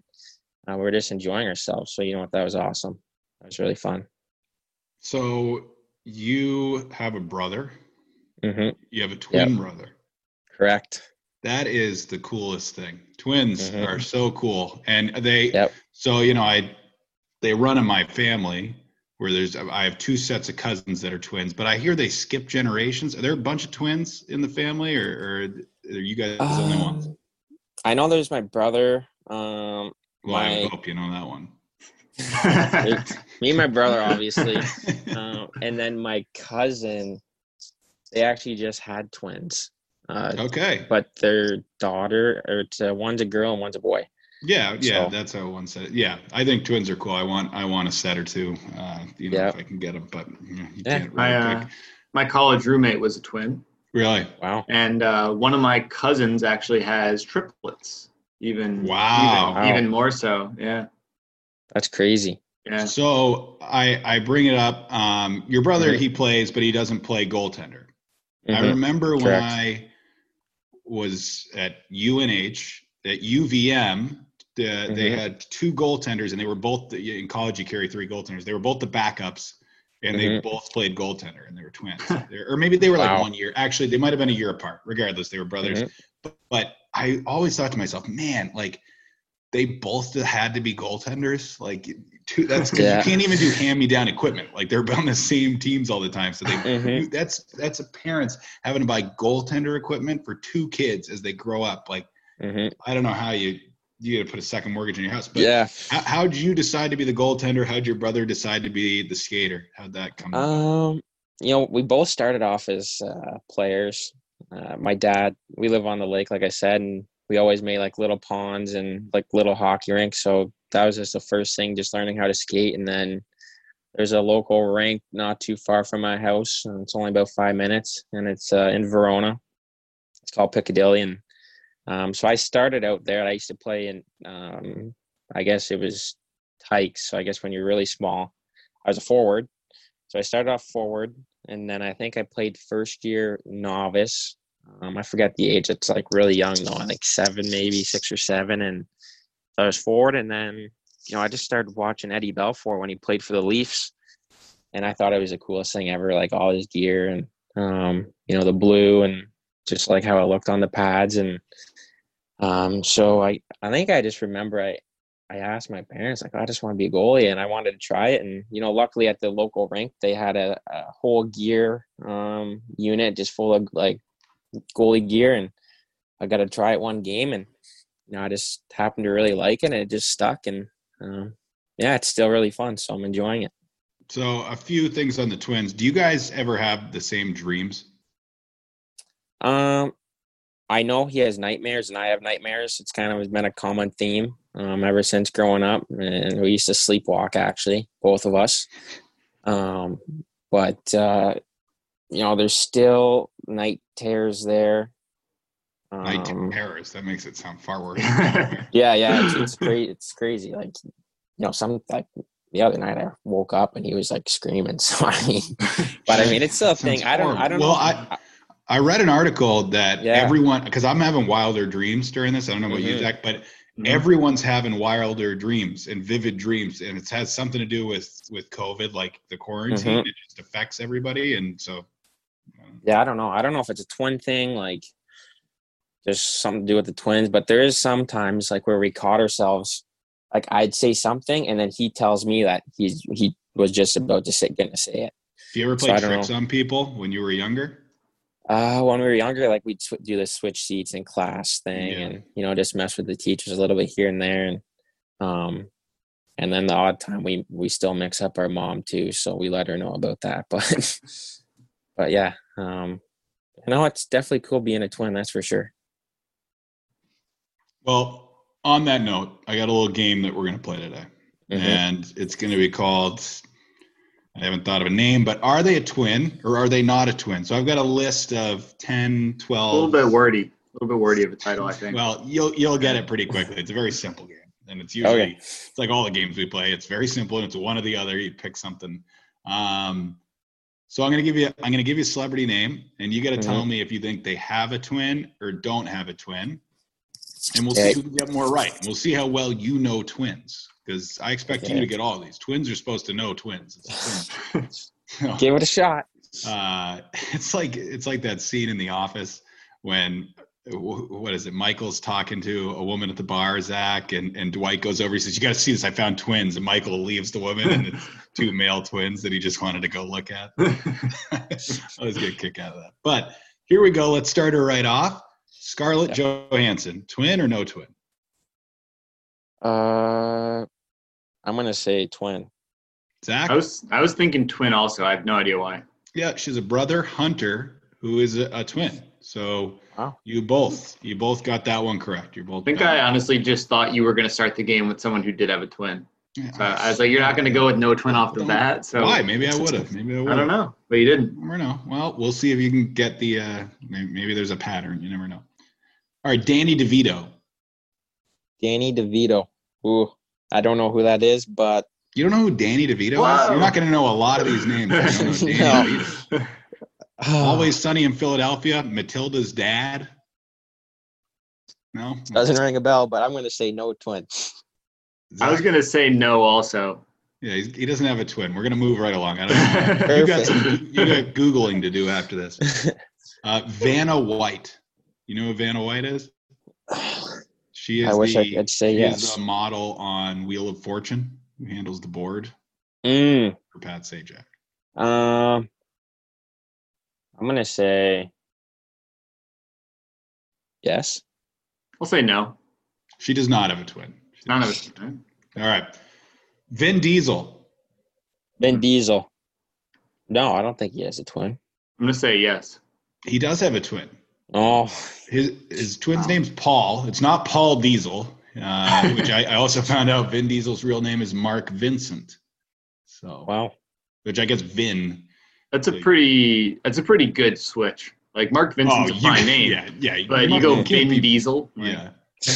uh, we're just enjoying ourselves. So, you know what, that was awesome. That was really fun. So you have a brother. Mm-hmm. You have a twin yep. brother. Correct. That is the coolest thing. Twins mm-hmm. are so cool. And they, yep. so, you know, I, they run in my family where there's I have two sets of cousins that are twins, but I hear they skip generations. Are there a bunch of twins in the family, or, or are you guys um, the only ones? Um, I know there's my brother. Um, well, my, I hope you know that one. me and my brother, obviously, uh, and then my cousin. They actually just had twins. Uh, okay. But their daughter, or it's a, one's a girl and one's a boy. Yeah, yeah, so, that's how one said it. Yeah, I think twins are cool. I want I want a set or two, uh, you know, yeah. if I can get them. But you, know, you yeah. my uh, my college roommate was a twin. Really? Wow. And uh, one of my cousins actually has triplets. Even wow. Even, wow. even more so. Yeah. That's crazy. Yeah. So I I bring it up. Um, your brother mm-hmm. he plays, but he doesn't play goaltender. Mm-hmm. I remember Correct. when I was at UNH at UVM the, mm-hmm. They had two goaltenders, and they were both in college. You carry three goaltenders. They were both the backups, and mm-hmm. they both played goaltender, and they were twins. or maybe they were wow. like one year. Actually, they might have been a year apart. Regardless, they were brothers. Mm-hmm. But, but I always thought to myself, man, like they both had to be goaltenders. Like two, that's because yeah. you can't even do hand-me-down equipment. Like they're on the same teams all the time. So they mm-hmm. that's that's a parents having to buy goaltender equipment for two kids as they grow up. Like mm-hmm. I don't know how you you got to put a second mortgage in your house. But yeah. How, how'd you decide to be the goaltender? How'd your brother decide to be the skater? How'd that come? Um, you know, we both started off as uh, players. Uh, my dad, we live on the lake, like I said, and we always made like little ponds and like little hockey rinks. So that was just the first thing, just learning how to skate. And then there's a local rink not too far from my house. And it's only about five minutes, and it's uh, in Verona. It's called Piccadilly, and um, so I started out there. I used to play in, um, I guess it was hikes. So I guess when you're really small, I was a forward. So I started off forward, and then I think I played first year novice. Um, I forget the age. It's like really young though. I think seven, maybe six or seven, and I was forward. And then you know I just started watching Eddie Belfour when he played for the Leafs, and I thought it was the coolest thing ever. Like all his gear and um, you know the blue and just like how it looked on the pads and um, so I, I think I just remember I, I asked my parents like I just want to be a goalie and I wanted to try it and you know luckily at the local rink they had a, a whole gear um, unit just full of like goalie gear and I got to try it one game and you know I just happened to really like it and it just stuck and um, yeah, it's still really fun. So I'm enjoying it. So a few things on the twins. Do you guys ever have the same dreams? Um, I know he has nightmares and I have nightmares. It's kind of been a common theme um, ever since growing up, and we used to sleepwalk actually, both of us. Um, but uh, you know, there's still night terrors there. Night Um, terrors. That makes it sound far worse. yeah, yeah, it's, it's crazy. It's crazy. Like, you know, some like the other night I woke up and he was like screaming. So I mean, but I mean, it's still a thing. I don't, I don't horrible. know. Well, I I read an article that Yeah. everyone because I'm having wilder dreams during this. I don't know about you, Mhm. Zach, but Mhm. everyone's having wilder dreams and vivid dreams, and it has something to do with with COVID, like the quarantine. Mhm. It just affects everybody, and so. Yeah, I don't know. I don't know if it's a twin thing, like there's something to do with the twins, but there is sometimes like where we caught ourselves. Like I'd say something, and then he tells me that he's he was just about to say, gonna say it. Do you ever So play don't tricks know. on people when you were younger? Uh, when we were younger, like we'd sw- do the switch seats in class thing, Yeah. and you know, just mess with the teachers a little bit here and there, and um, and then the odd time we we still mix up our mom too, so we let her know about that. But but yeah, um, you know, it's definitely cool being a twin, that's for sure. Well, on that note, I got a little game that we're going to play today. Mhm. And it's going to be called, I haven't thought of a name, but are they a twin or are they not a twin? So I've got a list of 10, 12. a little bit wordy. A little bit wordy of a title, I think. Well, you'll you'll get it pretty quickly. It's a very simple game. And it's usually Okay. it's like all the games we play. It's very simple and it's one or the other. You pick something. Um so I'm gonna give you I'm gonna give you a celebrity name and you gotta tell me if you think they have a twin or don't have a twin. And we'll Okay. see who can get more right. We'll see how well you know twins. Because I expect you to get all these. Twins are supposed to know twins. A. Give it a shot. uh, it's like it's like that scene in The Office when wh- what is it? Michael's talking to a woman at the bar, Zach, and and Dwight goes over. He says, "You got to see this. I found twins." And Michael leaves the woman, and it's two male twins that he just wanted to go look at. I was get a kick out of that. But here we go. Let's start her right off. Scarlett Johansson, twin or no twin? Uh, I'm gonna say twin. Zach? I was I was thinking twin also. I have no idea why. Yeah, she's a brother Hunter who is a, a twin. So Wow. you both you both got that one correct. You're both. I think I honestly just thought you were going to start the game with someone who did have a twin. Yeah. So I was like, you're not going to go with no twin off the bat. So Why? Maybe I would have. Maybe I would. I don't know, but you didn't. Never know. Well, we'll see if you can get the. uh Maybe, maybe there's a pattern. You never know. All right, Danny DeVito. Danny DeVito. Ooh, I don't know who that is, but You don't know who Danny DeVito is? You're not going to know a lot of these names. if You know Danny No. DeVito. Always Sunny in Philadelphia. Matilda's dad. No. doesn't ring a bell. But I'm gonna say no twin. I was going to say no also. Yeah, he's, he doesn't have a twin. We're gonna move right along. I don't know. you got some. You got googling to do after this. Uh, Vanna White. You know who Vanna White is? She is I wish the, I could say she yes. is the model on Wheel of Fortune who handles the board Mm, for Pat Sajak. um, I'm gonna say yes. I'll say no. She does not have a twin. She None of does- us. All right. Vin Diesel. Vin Diesel. No, I don't think he has a twin. I'm going to say yes. He does have a twin. Oh, His his twin's Wow. name's Paul. It's not Paul Diesel, uh, which I, I also found out Vin Diesel's real name is Mark Vincent. So, wow. which I guess Vin. That's a pretty. That's a pretty good switch. Like Mark Vincent's a Oh, you- fine name, Yeah, yeah. but you go Vin be- Diesel. like, Yeah,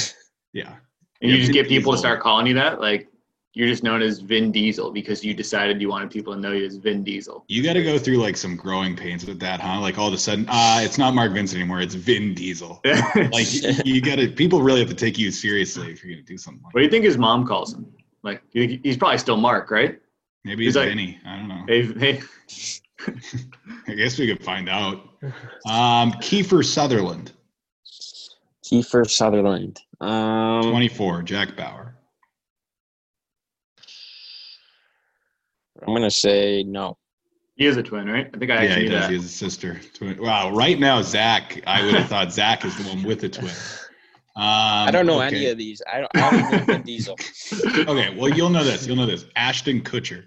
yeah. And Yeah, you just Vin get people to start calling you that. Like you're just known as Vin Diesel because you decided you wanted people to know you as Vin Diesel. You got to go through like some growing pains with that, huh? Like all of a sudden, uh, it's not Mark Vincent anymore. It's Vin Diesel. Like you, got to. People really have to take you seriously if you're gonna do something like. what do you think his mom calls him? Like he's probably still Mark, right? Maybe he's it's like- Vinny. I don't know. Hey, hey, I guess we could find out. Um, Kiefer Sutherland, Kiefer Sutherland. Um, 24. Jack Bauer. I'm gonna say no. he is a twin, right? I think I Yeah, actually he does. that. He has a sister. Twin. Wow. Right now, Zach. I would have thought Zach is the one with a twin. Um, I don't know okay. any of these. I don't, I don't know Vin Diesel. okay, well, you'll know this. You'll know this. Ashton Kutcher.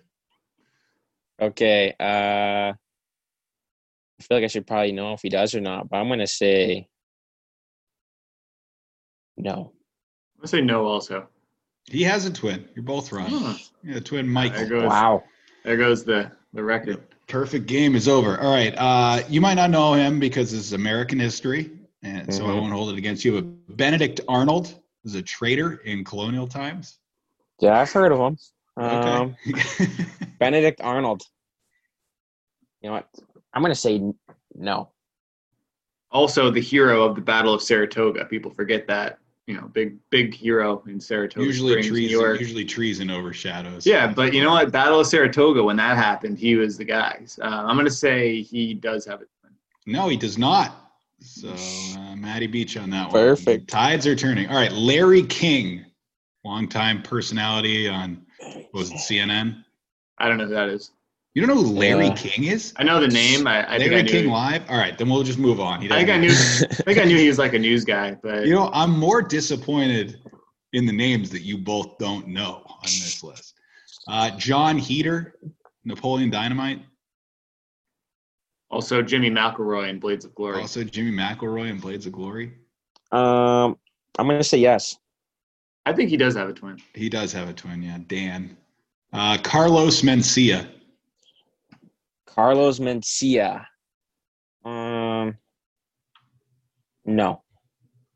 Okay. Uh, I feel like I should probably know if he does or not, but I'm gonna say no. Let's say no. Also, He has a twin. You're both wrong. Huh. Yeah, twin there Michael. goes Wow. there goes the the record. Perfect game is over. All right. Uh, you might not know him because this is American history, and so I Mhm. won't hold it against you. But Benedict Arnold was a traitor in colonial times. Yeah, I've heard of him. Um, Okay. Benedict Arnold. You know what? I'm gonna say no. Also, the hero of the Battle of Saratoga. People forget that. You know, big big hero in Saratoga usually Springs, New treason. York. Usually treason overshadows. Yeah, but you know what? Battle of Saratoga. When that happened, he was the guy. Uh, I'm gonna say he does have it. No, he does not. So uh, Matty Beach on that one. Perfect. Tides are turning. All right, Larry King, longtime personality on what was it CNN? I don't know who that is. You don't know who Larry Yeah. King is? I know the name. I, I think Larry I knew. King live. All right, then we'll just move on. He I think I knew. I think I knew he was like a news guy, but You know, I'm more disappointed in the names that you both don't know on this list. Uh, Jon Heder, Napoleon Dynamite, also Jimmy MacElroy in Blades of Glory. also Jimmy MacElroy in Blades of Glory. Um, I'm gonna say yes. I think he does have a twin. He does have a twin, yeah. Dan. Uh, Carlos Mencia. Carlos Mencia. Um, no.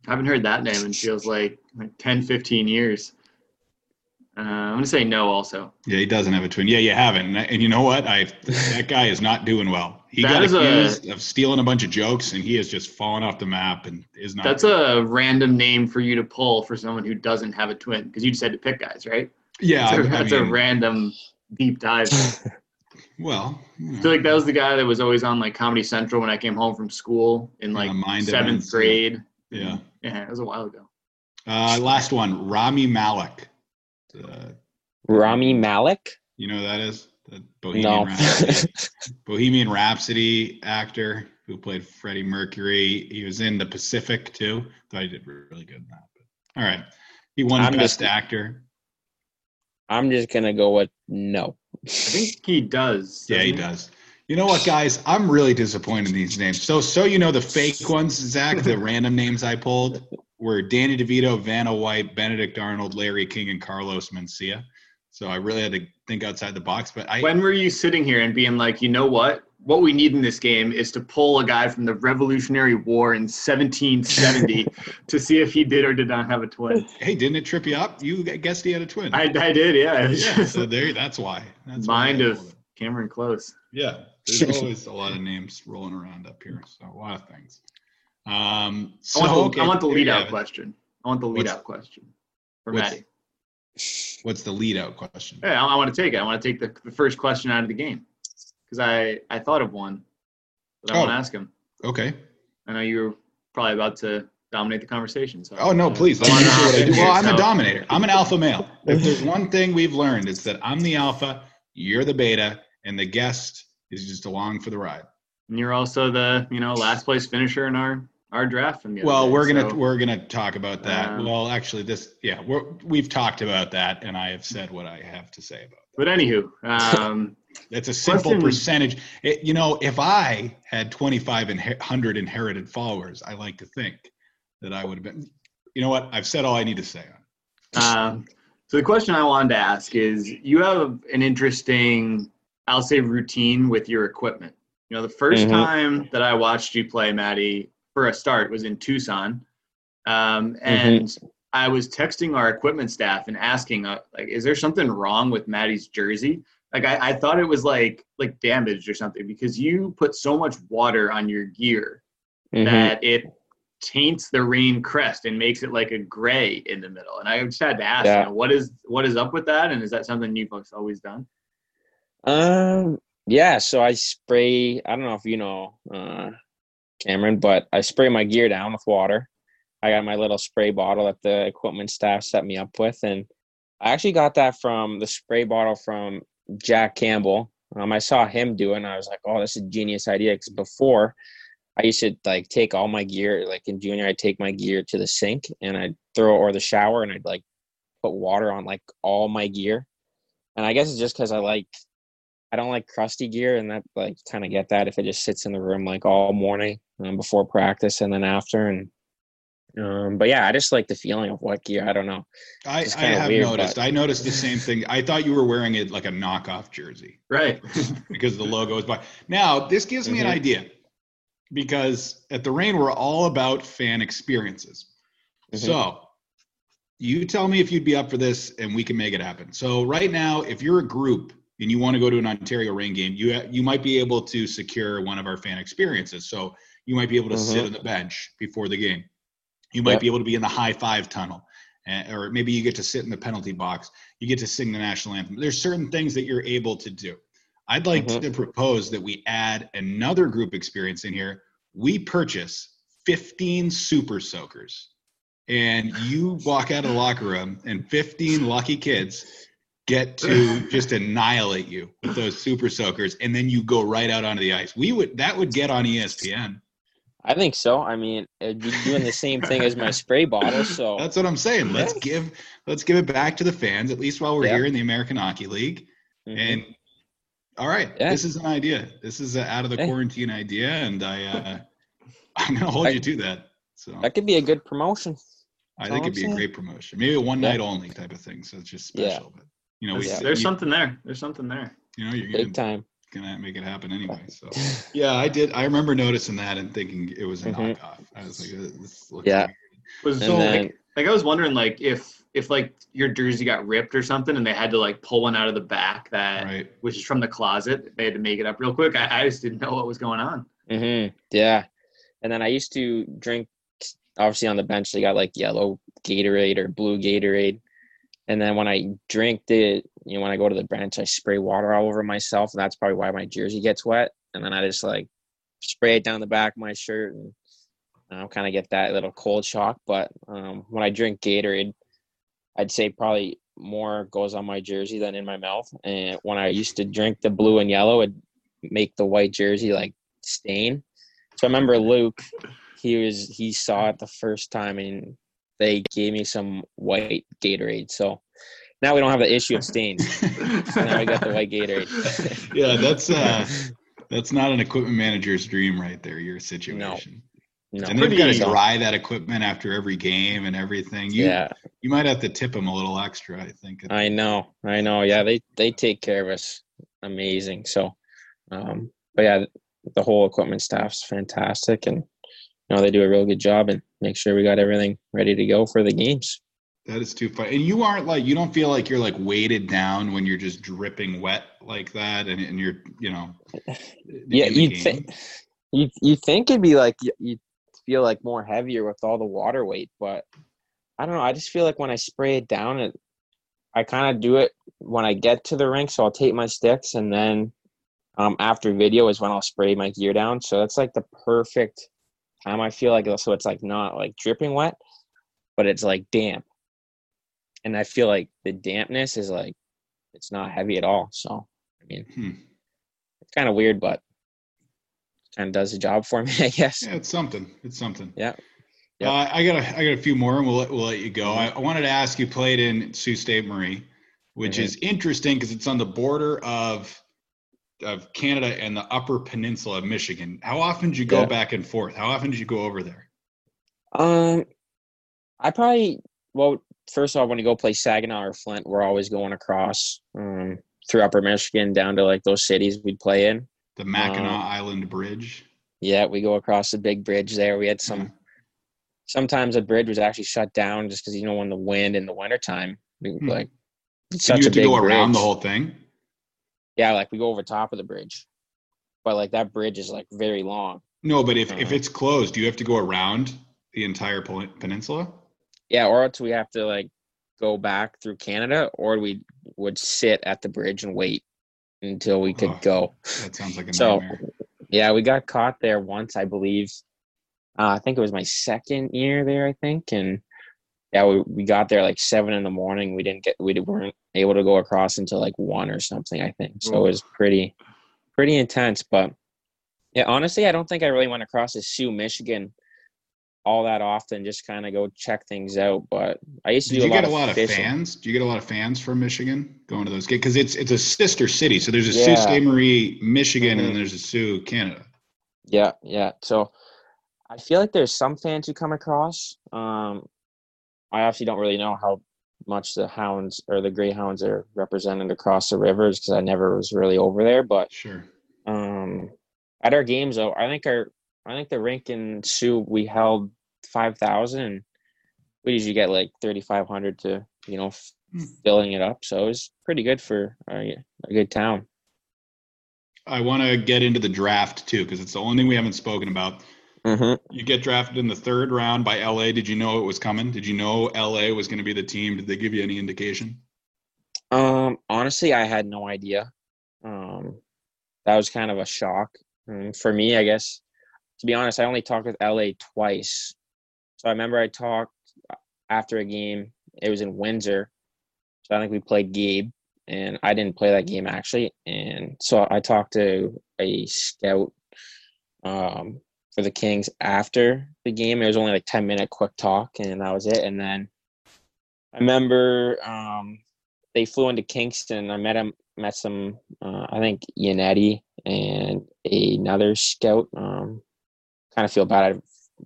I haven't heard that name in feels like like 10, 15 years. Uh, I'm gonna say no. Also, Yeah, he doesn't have a twin. Yeah, you haven't. And, and you know what? I that guy is not doing well. He That got is a- accused of stealing a bunch of jokes, and he has just fallen off the map and is not. that's a random name for you to pull for someone who doesn't have a twin because you just had to pick guys, right? yeah. That's, a, I that's a random deep dive. Well, you know, feel like that was the guy that was always on like Comedy Central when I came home from school in like mind seventh events, grade. yeah. Yeah, it was a while ago. Uh, last one, Rami Malek. Uh, Rami Malek. you know who that is the Bohemian No. Rhapsody. Bohemian Rhapsody actor who played Freddie Mercury. He was in The Pacific too. Thought he did really good in that. But, all right, he won I'm Best just- Actor. I'm just gonna go with no. I think he does. Yeah, he doesn't does. You know what, guys? I'm really disappointed in these names. So, so you know the fake ones, Zach. The random names I pulled were Danny DeVito, Vanna White, Benedict Arnold, Larry King, and Carlos Mencia. So I really had to think outside the box. But I, When were you sitting here and being like, you know what? What we need in this game is to pull a guy from the Revolutionary War in 1770 to see if he did or did not have a twin. hey, didn't it trip you up? You guessed he had a twin. I, I did, yeah. Yeah, so there. That's why. That's why mind I of. Cameron Close. Yeah, there's always a lot of names rolling around up here. So a lot of things. Um, so, I want the, okay, I want the lead out question. I want the lead What's- out question for what's- Maddie. What's the lead out question? Yeah, I, I want to take it. I want to take the, the first question out of the game because I, I thought of one that I want Oh. to ask him. Okay. I know you were probably about to dominate the conversation. So Oh no, please. Let me do what I do. Well, I'm a dominator. I'm an alpha male. If there's one thing we've learned, it's that I'm the alpha, you're the beta, and the guest is just along for the ride. And you're also the you know last place finisher in our our draft from the other Well, day, we're gonna so- we're gonna talk about that. Um, well, actually, this yeah, we're we've talked about that, and I have said what I have to say about. It. But anywho, um, It's a simple Question- percentage. It, you know, if I had 2,500 inherited followers, I like to think that I would have been. You know what? I've said all I need to say on. it. um, so the question I wanted to ask is: you have an interesting, I'll say, routine with your equipment. You know, the 1st Mhm. time that I watched you play, Maddie, for a start, was in Tucson, um, and I was texting our equipment staff and asking, uh, like, is there something wrong with Maddie's jersey? Like, I, I thought it was like like damaged or something because you put so much water on your gear Mhm. that it taints the Reign crest and makes it like a gray in the middle. And I just had to ask, Yeah. you know, what is what is up with that? And is that something you folks always done? Um. Yeah. So I spray. I don't know if you know, uh, Cameron, but I spray my gear down with water. I got my little spray bottle that the equipment staff set me up with, and I actually got that from the spray bottle from Jack Campbell. Um, I saw him do it, and I was like, "Oh, this is a genius idea." Because before, I used to like take all my gear. Like in junior, I'd take my gear to the sink and I'd throw it or the shower, and I'd like put water on like all my gear. And I guess it's just because I like I don't like crusty gear, and that like kind of get that if it just sits in the room like all morning um, before practice and then after. And um, but yeah, I just like the feeling of what gear. I don't know. I, It's I kinda have weird, noticed. but- I noticed the same thing. I thought you were wearing it like a knockoff jersey Right. because the logo is by. Now this gives me Mhm. an idea because at the Reign we're all about fan experiences. Mhm. So you tell me if you'd be up for this, and we can make it happen. So right now, if you're a group and you want to go to an Ontario Reign game, you ha- you might be able to secure one of our fan experiences. So you might be able to sit Mhm. on the bench before the game. You might Yep. be able to be in the high five tunnel, uh, or maybe you get to sit in the penalty box. You get to sing the national anthem. There's certain things that you're able to do. I'd like Mhm. to propose that we add another group experience in here. We purchase 15 super soakers, and you walk out of the locker room, and 15 lucky kids get to just annihilate you with those super soakers, and then you go right out onto the ice. We would that would get on ESPN. I think so. I mean, it'd be doing the same thing as my spray bottle. So That's what I'm saying. Let's Yeah. give let's give it back to the fans, at least while we're Yeah. here in the American Hockey League. Mhm. And all right, Yeah. this is an idea. This is an out of the Hey. quarantine idea, and I uh, I'm gonna hold I- you to that. So that could be a good promotion. I think it'd be I'm a saying. great promotion. Maybe a one Yeah. night only type of thing. So it's just Yeah. special. But you know, we There's, you, something there. There's something there. you know you're Big gonna, time. gonna make it happen anyway. So yeah, I did. I remember noticing that and thinking it was a Mhm. knockoff. I was like, uh, this looks Yeah. weird. Was so then- like, like I was wondering like if if like your jersey got ripped or something and they had to like pull one out of the back that right. which is from the closet they had to make it up real quick. I, I just didn't know what was going on. hmm Yeah. And then I used to drink, obviously on the bench, they got like yellow Gatorade or blue Gatorade. And then when I drink it, you know, when I go to the bench, I spray water all over myself. And that's probably why my jersey gets wet. And then I just like spray it down the back of my shirt and um, kind of get that little cold shock. But um, when I drink Gatorade, I'd say probably more goes on my jersey than in my mouth. And when I used to drink the blue and yellow, it'd make the white jersey like stain. So I remember Luke, he was he saw it the first time and they gave me some white Gatorade. So now we don't have the issue of stains. So now we got the white Gatorade. yeah, that's uh that's not an equipment manager's dream right there, your situation. no. and they've got to dry that equipment after every game and everything. You yeah, you might have to tip them a little extra, I think. I know, I know. Yeah, they they take care of us amazing. So, um, but yeah, the whole equipment staff's fantastic, and you know they do a real good job and make sure we got everything ready to go for the games. That is too fun. And you aren't like you don't feel like you're like weighted down when you're just dripping wet like that, and, and you're you know. Yeah, you'd think you you think it'd be like you you feel like more heavier with all the water weight, but I don't know. I just feel like when I spray it down, it I kind of do it when I get to the rink. So I'll take my sticks, and then um, after video is when I'll spray my gear down. So that's like the perfect time. I feel like so it's like not like dripping wet, but it's like damp, and I feel like the dampness is like it's not heavy at all. So I mean Hmm. it's kind of weird, but kind of does the job for me, I guess. Yeah, it's something. It's something. Yeah. Yeah. Uh, I got a, I got a few more, and we'll let, we'll let you go. I, I wanted to ask you played in Sault Ste. Marie, which Mhm. is interesting because it's on the border of of Canada and the Upper Peninsula of Michigan. How often did you go Yeah. back and forth? How often did you go over there? Um, I probably well, first of all, when you go play Saginaw or Flint, we're always going across um, through Upper Michigan down to like those cities we'd play in. The Mackinac Um, Island Bridge. Yeah, we go across the big bridge there. We had some. Yeah. Sometimes the bridge was actually shut down just because you know when the wind in the wintertime, we, Hmm. like such you have to go around the whole thing? Yeah, like we go over top of the bridge, but like that bridge is like very long. No, but if, if Uh-huh. it's closed, do you have to go around the entire peninsula? Yeah, or else we have to like go back through Canada, or we would sit at the bridge and wait until we could Oh. go. That sounds like a So, nightmare. yeah, we got caught there once, I believe. Uh, I think it was my second year there, I think, and yeah, we, we got there like seven in the morning. We didn't get we weren't able to go across until like one or something, I think. So it was pretty pretty intense, but Yeah, honestly, I don't think I really went across to Soo, Michigan, all that often. Just kind of go check things out. But I used to Did do you a lot get a lot of fishing. fans? Do you get a lot of fans from Michigan going to those games? Because it's it's a sister city. So there's a Yeah. Sault Ste. Marie, Michigan, and Mhm. then there's a Soo, Canada. Yeah, yeah. So I feel like there's some fans who come across. Um, I actually don't really know how much the hounds or the greyhounds are represented across the rivers because I never was really over there. But Sure. um, at our games, though, I think our I think the rink in Soo we held five thousand. We usually get like thirty five hundred to you know f- Hmm. filling it up, so it was pretty good for a, a good town. I want to get into the draft too because it's the only thing we haven't spoken about. Mm-hmm. You get drafted in the third round by LA. Did you know it was coming? Did you know LA was going to be the team? Did they give you any indication? Um, honestly, I had no idea. Um, that was kind of a shock um, for me, I guess. To be honest, I only talked with LA twice. So I remember I talked after a game. It was in Windsor. So I think we played Gabe, and I didn't play that game actually. And so I talked to a scout um, for the Kings after the game. It was only like ten minute quick talk, and that was it. And then I remember um, they flew into Kingston. I met him, met some, uh, I think Yannetti and another scout. Um, kind of feel bad. I,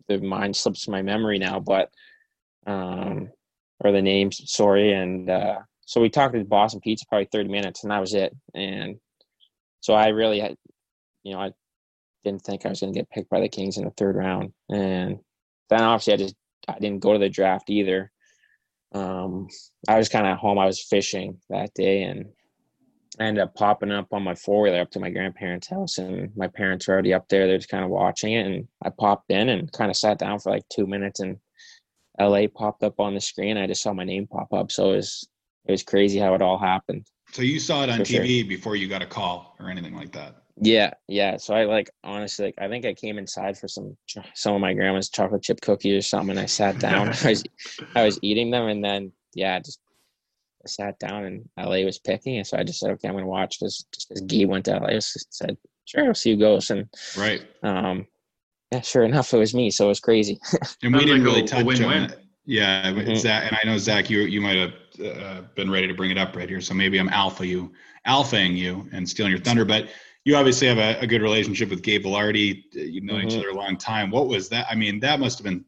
the mind slips my memory now, but um, or the names, sorry. And uh, so we talked to Boston Pizza probably thirty minutes, and that was it. And so I really had, you know, I didn't think I was going to get picked by the Kings in the third round, and then obviously I just I didn't go to the draft either um, I was kind of at home. I was fishing that day, and I ended up popping up on my four wheeler up to my grandparents' house, and my parents were already up there. They're just kind of watching it, and I popped in and kind of sat down for like two minutes, and LA popped up on the screen. I just saw my name pop up, so it was it was crazy how it all happened. So you saw it on For sure. TV before you got a call or anything like that. Yeah, yeah. So I like honestly, like I think I came inside for some some of my grandma's chocolate chip cookies or something, and I sat down. I was I was eating them, and then yeah, just I sat down, and LA was picking, and so I just said, okay, I'm gonna watch this. Just as Guy went to LA, I just said, sure, I'll see who goes, and Right. um, yeah, sure enough, it was me. So it was crazy. And we Sounds didn't like really a- a touch on win-win. it. Yeah, Mhm. Zach, and I know Zach, you you might have uh, been ready to bring it up right here, so maybe I'm alpha you, alphaing you, and stealing your thunder. But you obviously have a, a good relationship with Gabe Vilardi. You've known each Mhm. other a long time. What was that? I mean, that must have been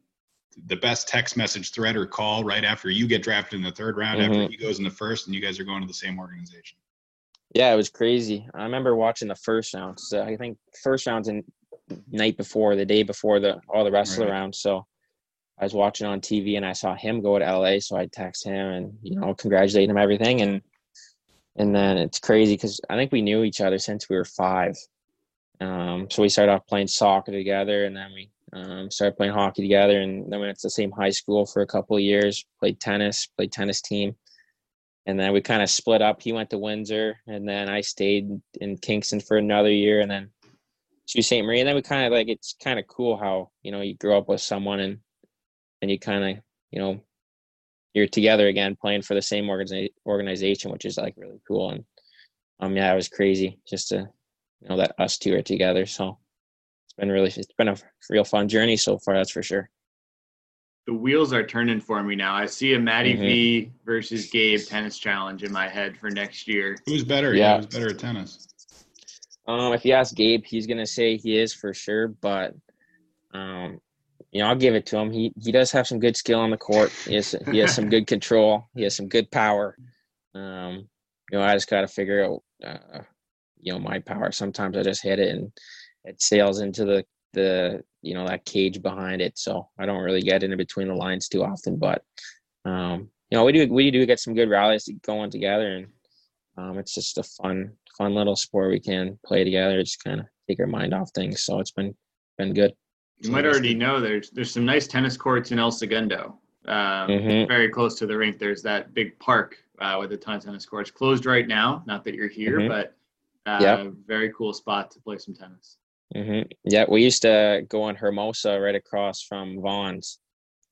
the best text message thread or call right after you get drafted in the third round, after Mhm. he goes in the first, and you guys are going to the same organization. Yeah, it was crazy. I remember watching the first round. So I think first round's in night before, the day before the all the rest of Right. the rounds. So I was watching on TV and I saw him go to LA. So I text him and you know congratulate him everything and and then it's crazy because I think we knew each other since we were five. Um, so we started off playing soccer together and then we um, started playing hockey together and then we went to the same high school for a couple of years. Played tennis, played tennis team and then we kind of split up. He went to Windsor, and then I stayed in Kingston for another year, and then to St. Marie. And then we kind of like it's kind of cool how you know you grow up with someone and and you kind of you know you're together again playing for the same organiza- organization, which is like really cool. And um yeah, it was crazy just to you know that us two are together. So it's been really it's been a real fun journey so far. That's for sure. The wheels are turning for me now. I see a Matty Mhm. V versus Gabe tennis challenge in my head for next year. Who's better? Yeah. who's better at tennis? Um, if you ask Gabe, he's gonna say he is for sure, but um, you know, I'll give it to him. He he does have some good skill on the court. He has he has some good control. He has some good power. Um, you know, I just got to figure out, uh, you know, my power. Sometimes I just hit it and it sails into the the you know that cage behind it. So I don't really get in between the lines too often. But um, you know, we do we do get some good rallies going together, and um, it's just a fun fun little sport we can play together. Just kind of take our mind off things. So it's been been good. You might already know there's there's some nice tennis courts in El Segundo. Um, Mhm. Very close to the rink. There's that big park uh, with a ton of tennis courts. Closed right now. Not that you're here, Mhm. but uh, Yep. very cool spot to play some tennis. hmm Yeah, we used to go on Hermosa right across from Vaughn's.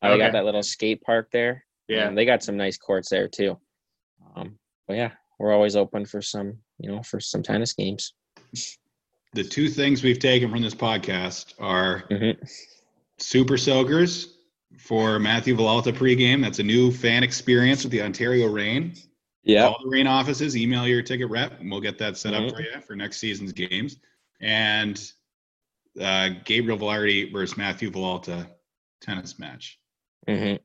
Uh, They got that little skate park there. Yeah. and they got some nice courts there too. Um, but yeah, we're always open for some, you know, for some tennis games. the two things we've taken from this podcast are Mhm. Super Soakers for Matthew Villalta pregame. That's a new fan experience with the Ontario Reign. Yeah. Call the Reign offices, email your ticket rep, and we'll get that set Mhm. up for you for next season's games. And uh, Gabriel Vilardi versus Matthew Villalta tennis match. hmm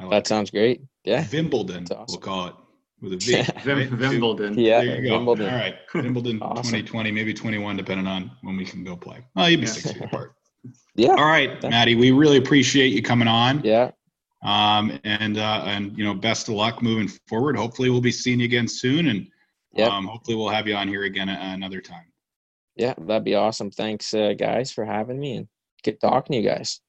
like That sounds great. Yeah. Wimbledon, awesome. we'll call it with a V. Vim- Wimbledon. Yeah. There you go. Wimbledon. All right. Wimbledon Awesome. 2020, maybe 21, depending on when we can go play. Oh, you'd be Yeah. six feet apart. Yeah. All right, Maddie, we really appreciate you coming on. Yeah. Um, and uh, and you know, best of luck moving forward. Hopefully, we'll be seeing you again soon, and Yep. um, hopefully, we'll have you on here again a- another time. Yeah. That'd be awesome. Thanks, uh, guys, for having me and good talking to you guys.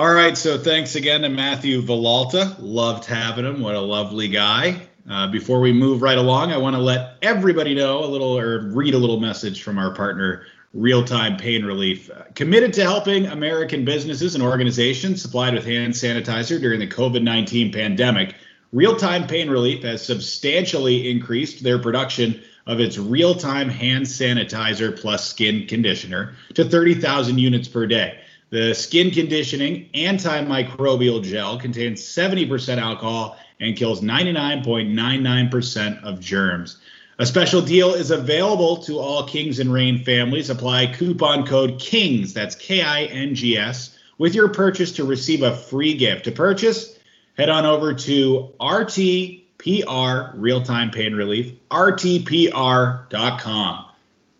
All right, so thanks again to Matthew Villalta. Loved having him. What a lovely guy. Uh, before we move right along, I want to let everybody know a little or read a little message from our partner, Real Time Pain Relief. Uh, committed to helping American businesses and organizations supplied with hand sanitizer during the COVID 19 pandemic, Real Time Pain Relief has substantially increased their production of its real time hand sanitizer plus skin conditioner to 30,000 units per day. The skin conditioning antimicrobial gel contains 70% alcohol and kills 99.99% of germs. A special deal is available to all Kings and Reign families. Apply coupon code KINGS, that's K I N G S, with your purchase to receive a free gift. To purchase, head on over to RTPR, Real Time Pain Relief, RTPR.com.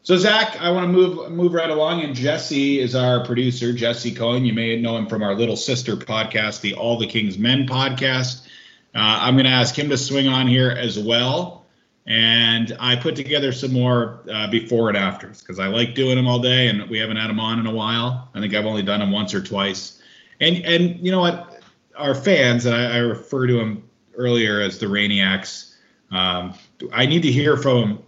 So Zach, I want to move move right along, and Jesse is our producer. Jesse Cohen, you may know him from our little sister podcast, the All the Kings Men podcast. Uh, I'm going to ask him to swing on here as well, and I put together some more uh, before and afters because I like doing them all day, and we haven't had them on in a while. I think I've only done them once or twice, and and you know what, our fans, and I, I refer to them earlier as the Rainiacs. Um, I need to hear from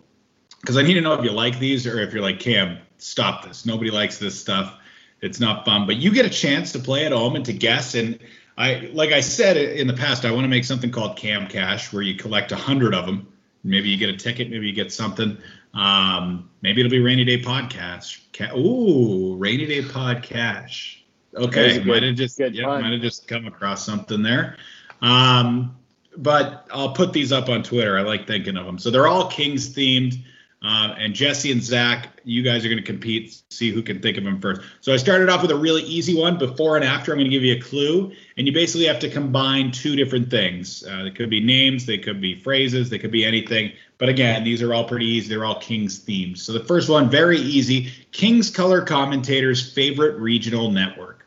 because I need to know if you like these or if you're like Cam, stop this. Nobody likes this stuff. It's not fun. But you get a chance to play at home and to guess. And I, like I said in the past, I want to make something called Cam Cash, where you collect a hundred of them. Maybe you get a ticket. Maybe you get something. Um, maybe it'll be rainy day podcast. Ca- Ooh, rainy day podcast. Okay, good- might have just yeah, might have just come across something there. Um, but I'll put these up on Twitter. I like thinking of them. So they're all Kings themed. Um, and Jesse and Zach, you guys are going to compete, see who can think of them first. So I started off with a really easy one. Before and after, I'm going to give you a clue, and you basically have to combine two different things. Uh, they could be names, they could be phrases, they could be anything. But again, these are all pretty easy. They're all Kings themes. So the first one, very easy. Kings color commentators' favorite regional network.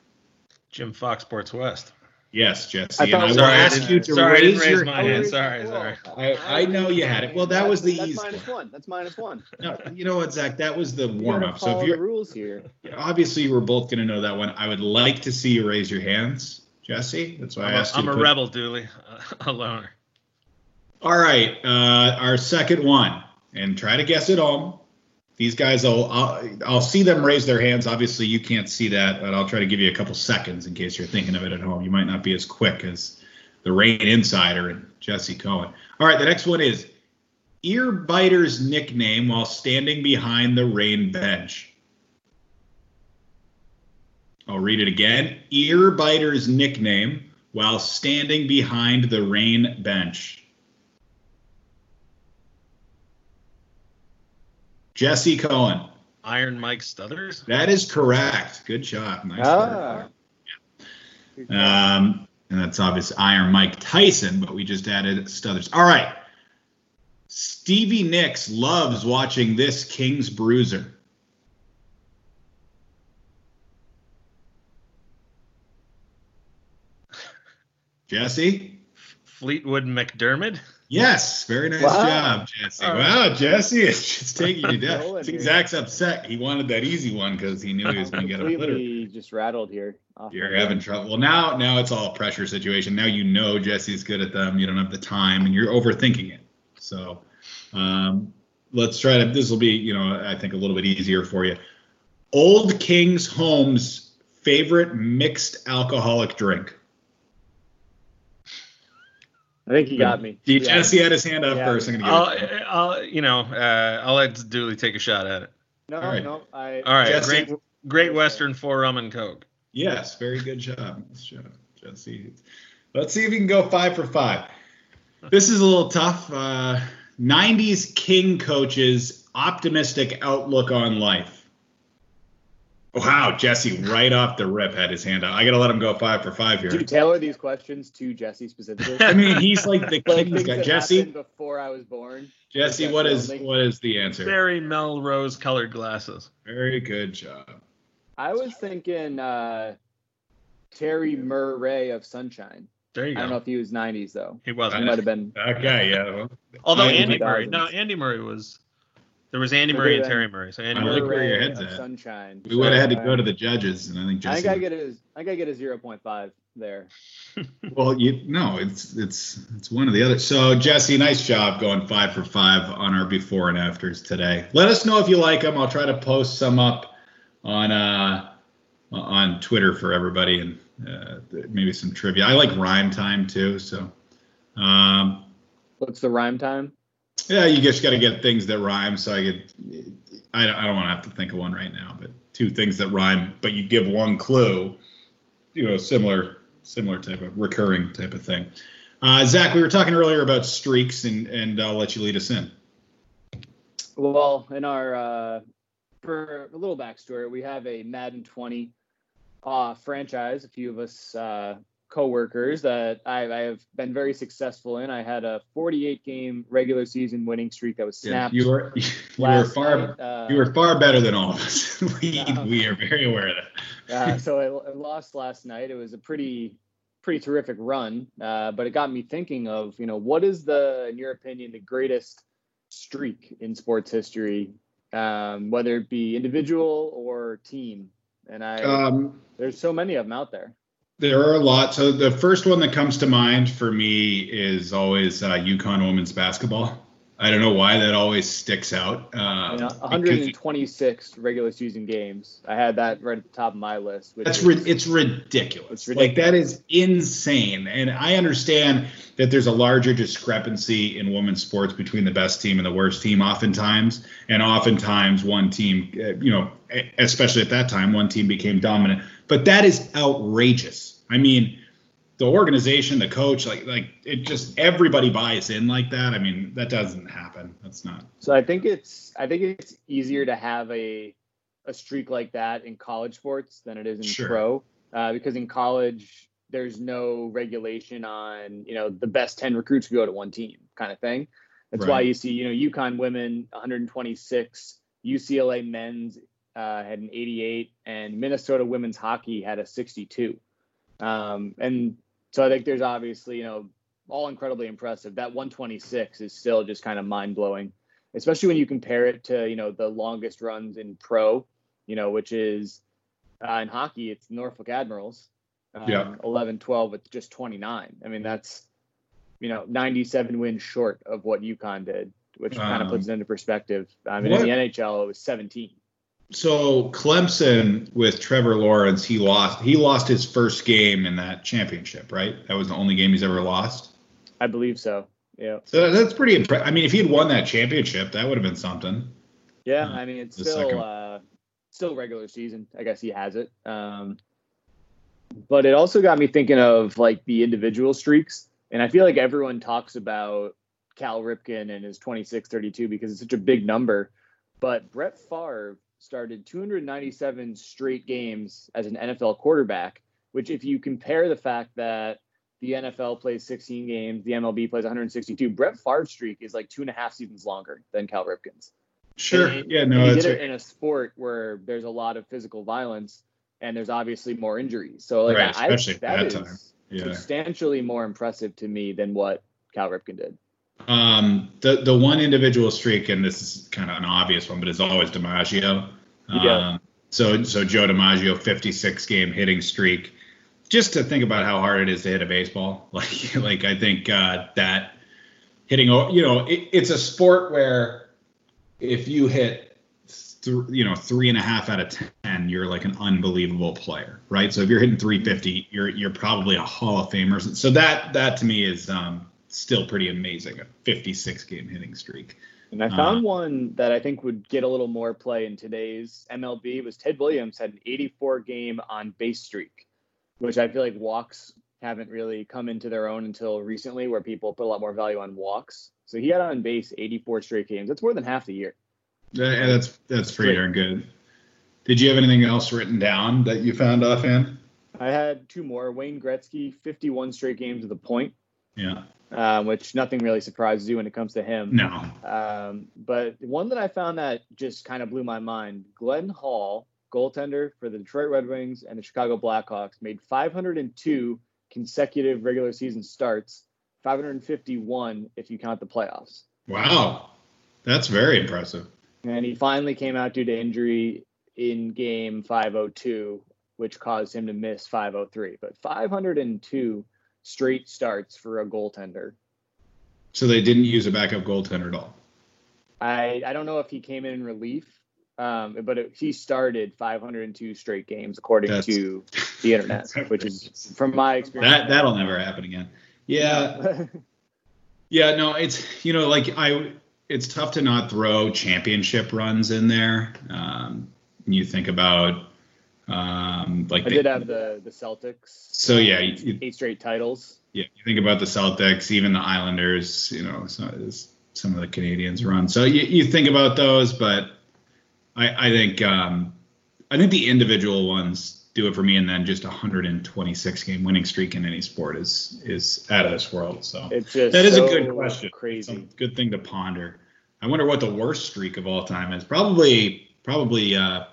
Jim Fox Sports West. Yes, Jesse. I and thought- I will Sorry, ask didn't- you to sorry, I raise raise your my hand. hand. Sorry, sorry. I, I know you had it. Well, that was the That's easy. minus one. That's minus one. No, you know what, Zach? That was the You warm up. So if you're rules here. obviously we're both going to know that one. I would like to see you raise your hands, Jesse. That's why I I'm a, asked you. I'm a put- rebel, Dooley. A loner. All right, uh, our second one, and try to guess it home. These guys, will I'll, I'll see them raise their hands. Obviously, you can't see that, but I'll try to give you a couple seconds in case you're thinking of it at home. You might not be as quick as the Reign Insider and Jesse Cohen. All right, the next one is Earbiter's nickname while standing behind the Reign bench. I'll read it again. Earbiter's nickname while standing behind the Reign bench. Jesse Cohen. Iron Mike Stothers. That is correct. Good job. Nice Ah. work. Um, and that's obvious Iron Mike Tyson, but we just added Stothers. All right. Stevie Nicks loves watching this King's Bruiser. Jesse? Fleetwood MacDermid. Yes, very nice Wow. job, Jesse. All right. Wow, Jesse is just taking you down. Rolling I think. Zach's upset. He wanted that easy one because he knew he was going to get a litter. completely just rattled here. off You're having trouble. Well, now now it's all a pressure situation. Now you know Jesse's good at them. You don't have the time, and you're overthinking it. So um, let's try to. This will be, you know, I think a little bit easier for you. Old King's Home's favorite mixed alcoholic drink. I think he got me. Yeah, Yeah. Jesse had his hand up Yeah. first. I'm gonna I'll, give it. to him. I'll, you know, uh, I'll let Dooley take a shot at it. No, All right. no, I. All right, Jesse. great, Great Western for rum and coke. Yes, very good job. Job, Jesse. Let's see if you can go five for five. This is a little tough. Uh, 90s King coaches optimistic outlook on life. Wow, Jesse, right off the rip, had his hand out. I gotta let him go five for five here. Do you here. tailor these questions to Jesse specifically? I mean, he's like the like king's guy. Jesse, before I was born. Jesse, what is what is the answer? Barry Melrose colored glasses. Very good job. I was thinking uh, Terry Murray of Sunshine. There you go. I don't know if he was 90s though. He He wasn't. I might have been. Okay, yeah. well, Although Andy 2000s. Murray, no, Andy Murray was. There was Andy Could Murray and then. Terry Murray. So Andy I Murray. like where your head's at. Sunshine. We would have had to go to the judges, and I think Jesse. I Jesse. think I get a, I think I get a 0.5 there. Well, you no, it's it's it's one or the other. So Jesse, nice job going five for five on our before and afters today. Let us know if you like them. I'll try to post some up on uh on Twitter for everybody and uh, maybe some trivia. I like rhyme time too. So um, What's the rhyme time? Yeah, you just got to get things that rhyme. So I could I don't, I don't want to have to think of one right now, but two things that rhyme, but you give one clue. You know, similar similar type of recurring type of thing. Uh, Zach, we were talking earlier about streaks, and and I'll let you lead us in. Well, in our uh, for a little backstory, we have a Madden 20 uh, franchise. A few of us uh, co-workers that I, I have been very successful in. I had a 48 game regular season winning streak that was snapped. you were you were far uh, you were far better than all of us. we Yeah. we are very aware of that. uh, so I, I lost last night. It was a pretty pretty terrific run, uh, but it got me thinking of you know what is the in your opinion the greatest streak in sports history, um, whether it be individual or team. And I Um, there's so many of them out there. There are a lot. So the first one that comes to mind for me is always uh, UConn women's basketball. I don't know why that always sticks out. Uh, You know, because 126 regular season games. I had that right at the top of my list. That's is- ri- it's ridiculous. It's Like that is insane. And I understand that there's a larger discrepancy in women's sports between the best team and the worst team oftentimes. And oftentimes one team, uh, you know, especially at that time, one team became dominant. But that is outrageous. I mean, the organization, the coach, like like it just everybody buys in like that. I mean, that doesn't happen. That's not. So I think it's I think it's easier to have a a streak like that in college sports than it is in Sure. pro, uh, because in college there's no regulation on you know the best ten recruits go to one team kind of thing. That's why you see you know UConn women 126, UCLA men's uh, had an 88, and Minnesota women's hockey had a 62. Um, and so I think there's obviously you know all incredibly impressive. That 126 is still just kind of mind blowing, especially when you compare it to you know the longest runs in pro, you know, which is uh, in hockey it's Norfolk Admirals, um, Yeah. 11 12 with just 29. I mean that's you know 97 wins short of what UConn did, which kind of Um, puts it into perspective. I mean what- in the NHL it was 17. So Clemson with Trevor Lawrence, he lost. He lost his first game in that championship, right? That was the only game he's ever lost. I believe so. Yeah. So that's pretty impressive. I mean, if he had won that championship, that would have been something. Yeah, Uh, I mean it's still uh, still regular season. I guess he has it. Um, but it also got me thinking of like the individual streaks, and I feel like everyone talks about Cal Ripken and his 26-32 because it's such a big number. But Brett Favre started 297 straight games as an NFL quarterback, which if you compare the fact that the NFL plays 16 games, the MLB plays 162, Brett Favre's streak is like two and a half seasons longer than Cal Ripken's. Sure. And- yeah. and No. he That's did right. it in a sport where there's a lot of physical violence and there's obviously more injuries. So like Right, I, especially at that that is time. Yeah. substantially more impressive to me than what Cal Ripken did. Um, the the one individual streak, and this is kind of an obvious one, but it's always DiMaggio. Yeah. Um, so so Joe DiMaggio, 56 game hitting streak. Just to think about how hard it is to hit a baseball, like like I think uh, that hitting, you know, it, it's a sport where if you hit, th- you know, three and a half out of ten, you're like an unbelievable player, right? So if you're hitting 350, you're you're probably a Hall of Famer. So that that to me is um, still pretty amazing. A 56 game hitting streak. And I uh, found one that I think would get a little more play in today's MLB was Ted Williams had an 84 game on base streak, which I feel like walks haven't really come into their own until recently, where people put a lot more value on walks. So he had on base 84 straight games. That's more than half the year. Yeah, that's that's pretty darn good. Did you have anything else written down that you found offhand? I had two more. Wayne Gretzky, 51 straight games with the point. Yeah. Um, which nothing really surprises you when it comes to him. No. Um, but one that I found that just kind of blew my mind Glenn Hall, goaltender for the Detroit Red Wings and the Chicago Blackhawks, made 502 consecutive regular season starts, 551 if you count the playoffs. Wow. That's very impressive. And he finally came out due to injury in game 502, which caused him to miss 503. But 502 straight starts for a goaltender. So they didn't use a backup goaltender at all. I I don't know if he came in relief, um, but it, he started 502 straight games according That's- to the internet, which is from my experience. That that'll never happen again. Yeah. Yeah, no, it's you know like I it's tough to not throw championship runs in there. Um, when you think about um, like I did have the the Celtics. So, yeah, eight, you- eight straight titles. yeah, you think about the Celtics, even the Islanders, you know, so it's- some of the Canadiens run. So you, you think about those, but I, I think um, I think the individual ones do it for me, and then just a 126 game winning streak in any sport is is out of this world. So It's just that is so a good question. Crazy. Some good thing to ponder. I wonder what the worst streak of all time is. Probably probably uh,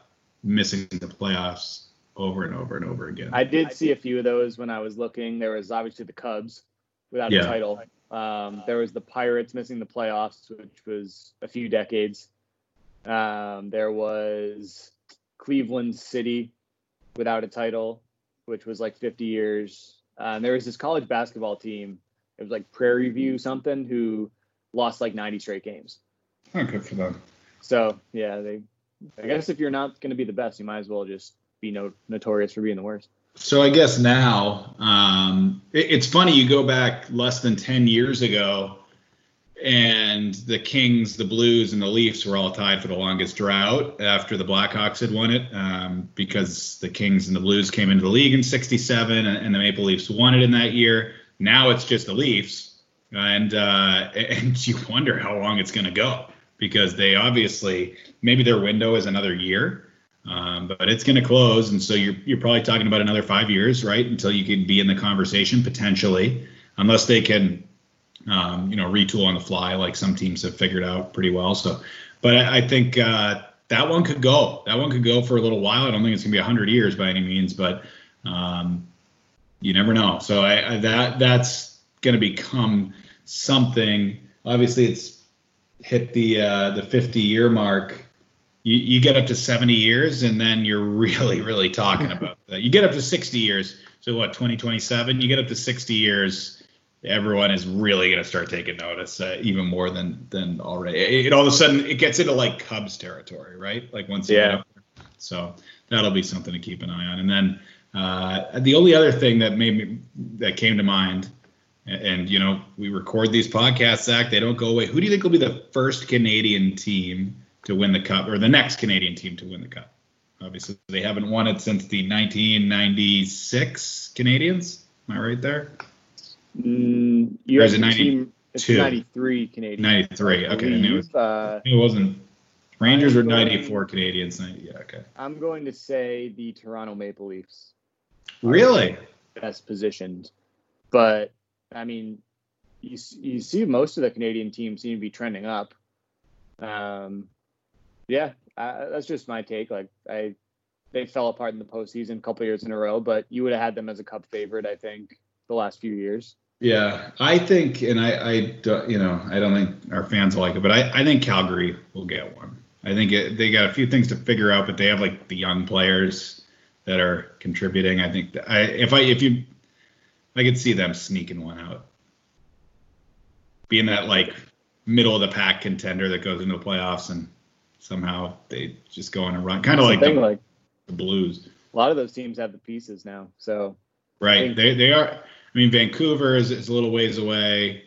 missing the playoffs over and over and over again. I did see a few of those when I was looking. There was obviously the Cubs without Yeah. a title. Um, there was the Pirates missing the playoffs, which was a few decades. Um, there was Cleveland City without a title, which was like 50 years. And there was this college basketball team. It was like Prairie View something who lost like 90 straight games. oh, good for them. So yeah, they. I guess if you're not going to be the best, you might as well just be no, notorious for being the worst. So I guess now um, it- it's funny. You go back less than ten years ago, and the Kings, the Blues, and the Leafs were all tied for the longest drought after the Blackhawks had won it, um, because the Kings and the Blues came into the league in '67, and, and the Maple Leafs won it in that year. Now it's just the Leafs, and uh, and you wonder how long it's going to go because they obviously maybe their window is another year. Um, but it's going to close, and so you're you're probably talking about another five years, right, until you can be in the conversation potentially, unless they can, um, you know, retool on the fly like some teams have figured out pretty well. So, but I, I think uh, that one could go. That one could go for a little while. I don't think it's going to be hundred years by any means, but um, you never know. So I, I that that's going to become something. Obviously, it's hit the uh, the 50 year mark you, you get up to 70 years and then you're really really talking about that. You get up to 60 years. So what 2027 you get up to 60 years everyone is really going to start taking notice uh, even more than than already. It, it all of a sudden it gets into like cubs territory right? Like once you get Yeah. so that'll be something to keep an eye on. And then uh, the only other thing that made me that came to mind and, and you know we record these podcasts zach they don't go away who do you think will be the first canadian team to win the cup or the next Canadian team to win the cup. Obviously, they haven't won it since the 1996 Canadiens. Am I right there? Mm, you Or have is it the team. It's 92? 93 Canadian. 93. Okay, I knew it. Uh, It wasn't. Rangers were 94 Canadiens. Yeah, okay. I'm going to say the Toronto Maple Leafs Really? best positioned, but I mean, you you see most of the Canadian teams seem to be trending up. Um, yeah, uh, that's just my take. Like I, they fell apart in the postseason a couple years in a row, but you would have had them as a cup favorite, I think, the last few years. Yeah, I think, and I, I, you know, I don't think our fans will like it, but I, I think Calgary will get one. I think it, they got a few things to figure out, but they have like the young players that are contributing. I think I, if I, if you, I could see them sneaking one out, being that like middle of the pack contender that goes into the playoffs and somehow they just go on a run, kind of like the like the Blues. a lot of those teams have the pieces now. So Right. They they are. I mean, Vancouver is, is a little ways away.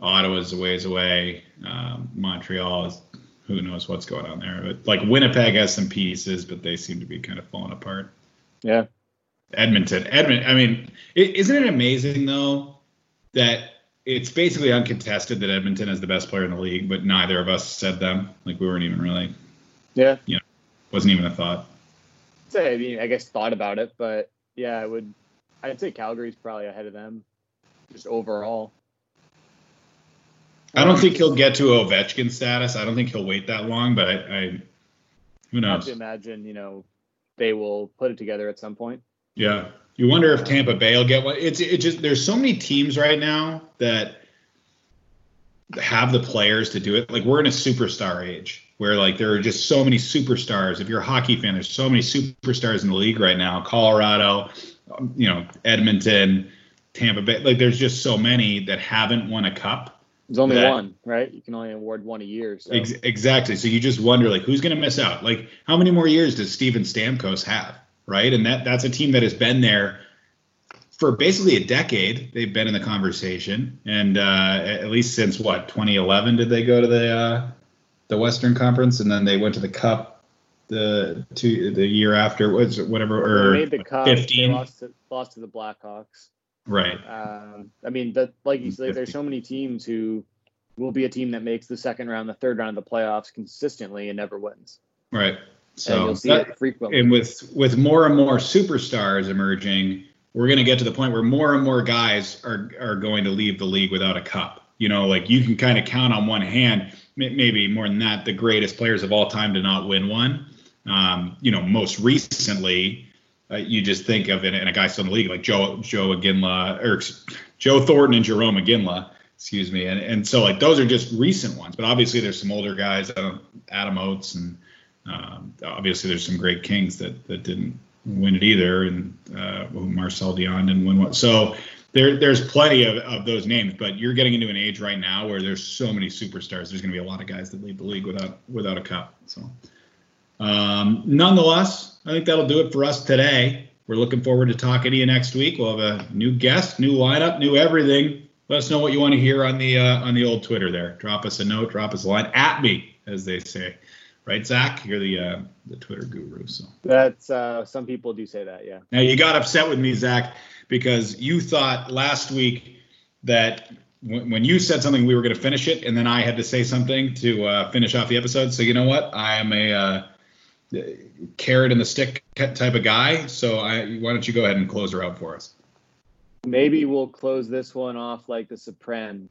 Ottawa's a ways away. Um, Montreal is who knows what's going on there. But like Winnipeg has some pieces, but they seem to be kind of falling apart. Yeah. Edmonton, Edmonton. I mean, is isn't it amazing though that it's basically uncontested that Edmonton is the best player in the league, but neither of us said them. Like we weren't even really, Yeah. Yeah. Wasn't even a thought. Say, I mean, I guess thought about it, but yeah, I would. I'd say Calgary's probably ahead of them, just overall. I don't think he'll get to Ovechkin status. I don't think he'll wait that long, but I, I who I have knows? to imagine, you know, they will put it together at some point. Yeah. You wonder if Tampa Bay will get one. It's it just there's so many teams right now that have the players to do it. Like we're in a superstar age where like there are just so many superstars. If you're a hockey fan, there's so many superstars in the league right now. Colorado, you know, Edmonton, Tampa Bay. Like there's just so many that haven't won a cup. There's only That- one, right? You can only award one a year. So Ex- exactly. So you just wonder like who's going to miss out? Like how many more years does Steven Stamkos have? Right? And that that's a team that has been there for basically a decade. They've been in the conversation, and uh, at least since what 2011 did they go to the uh, the Western Conference, and then they went to the Cup the two the year after was whatever they or made the cup. They 15. lost to, lost to the Blackhawks. right. Um, I mean, that like you said, there's so many teams who will be a team that makes the second round, the third round of the playoffs consistently and never wins. Right. And So you'll see that- it frequently. and with with more and more superstars emerging, we're going to get to the point where more and more guys are are going to leave the league without a cup. You know, like you can kind of count on one hand, maybe more than that, the greatest players of all time to not win one. Um, you know, most recently, uh, you just think of it, and a guy still in the league like Joe Joe Iginla or Joe Thornton and Jarome Iginla. Excuse me, and and so like those are just recent ones, but obviously there's some older guys, uh, Adam Oates and um, obviously, there's some great Kings that that didn't win it either, and uh, Marcel Dionne didn't win one. So there there's plenty of, of those names, but you're getting into an age right now where there's so many superstars. There's going to be a lot of guys that leave the league without without a cup. So, um, nonetheless, I think that'll do it for us today. We're looking forward to talking to you next week. We'll have a new guest, new lineup, new everything. Let us know what you want to hear on the uh, on the old Twitter there. Drop us a note, drop us a line at me, as they say. Right, Zach? You're the uh, the Twitter guru. So That's uh, some people do say that, yeah. now you got upset with me, Zach, because you thought last week that when, when you said something, we were going to finish it, and then I had to say something to uh, finish off the episode. So you know what? I am a uh, carrot and the stick type of guy. So I, why don't you go ahead and close her out for us? Maybe we'll close this one off like the Soprano.